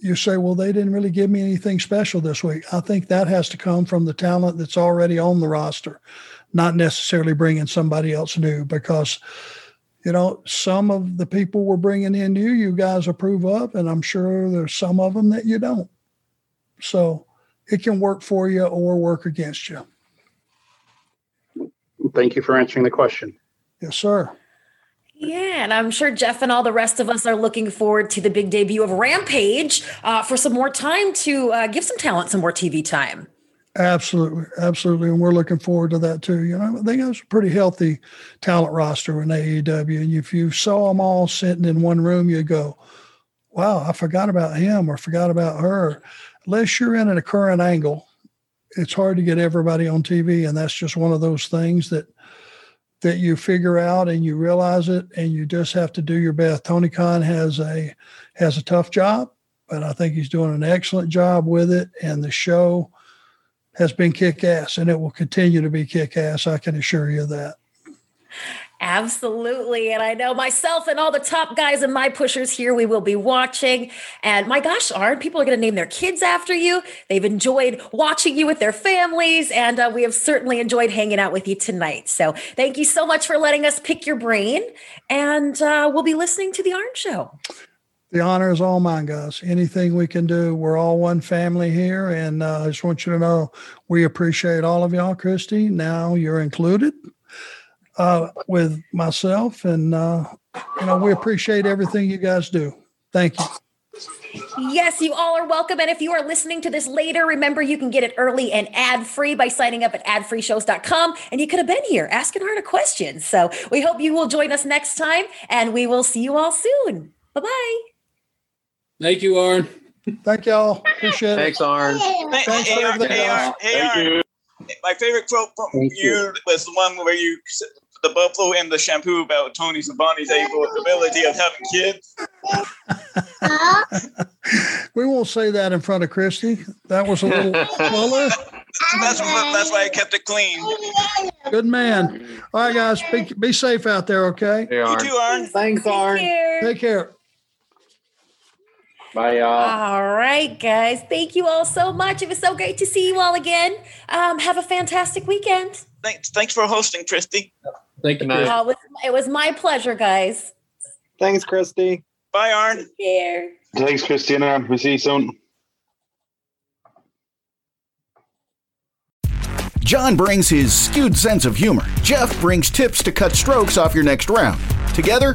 you say, well, they didn't really give me anything special this week. I think that has to come from the talent that's already on the roster, not necessarily bringing somebody else new because, you know, some of the people we're bringing in new, you guys approve of, and I'm sure there's some of them that you don't. So it can work for you or work against you. Thank you for answering the question. Yes, sir. Yeah, and I'm sure Jeff and all the rest of us are looking forward to the big debut of Rampage uh, for some more time to uh, give some talent some more TV time. Absolutely, absolutely, and we're looking forward to that too. You know, I think it's a pretty healthy talent roster in AEW, and if you saw them all sitting in one room, you go, "Wow, I forgot about him or forgot about her." Unless you're in a current angle, it's hard to get everybody on TV, and that's just one of those things that that you figure out and you realize it, and you just have to do your best. Tony Khan has a has a tough job, but I think he's doing an excellent job with it, and the show has been kick ass and it will continue to be kick ass. I can assure you that. Absolutely. And I know myself and all the top guys and my pushers here, we will be watching. And my gosh, Arn, people are going to name their kids after you. They've enjoyed watching you with their families. And uh, we have certainly enjoyed hanging out with you tonight. So thank you so much for letting us pick your brain. And uh, we'll be listening to The Arn Show. The honor is all mine, guys. Anything we can do, we're all one family here. And uh, I just want you to know we appreciate all of y'all, Christy. Now you're included uh, with myself. And, uh, you know, we appreciate everything you guys do. Thank you. Yes, you all are welcome. And if you are listening to this later, remember you can get it early and ad free by signing up at adfreeshows.com. And you could have been here asking her a question. So we hope you will join us next time and we will see you all soon. Bye bye. Thank you, Arn. Thank y'all. Appreciate it. Thanks, Arn. Thanks for Hey, Arn, everything, hey, guys. Arn, hey, Arn. My favorite quote from Thank you, you. was the one where you the buffalo and the shampoo about Tony Schiavone's able ability of having kids. We won't say that in front of Christy. That was a little fuller. That's that's why I kept it clean. Good man. All right, guys. Be, be safe out there, okay? You too, Arn. Thanks, Arn. Take care. Bye, y'all. All right, guys. Thank you all so much. It was so great to see you all again. Um, have a fantastic weekend. Thanks, thanks for hosting, Christy. Thank you. Uh, it, was, it was my pleasure, guys. Thanks, Christy. Bye, Arn. Take care. Thanks, Christina. We'll see you soon. John brings his skewed sense of humor. Jeff brings tips to cut strokes off your next round. Together,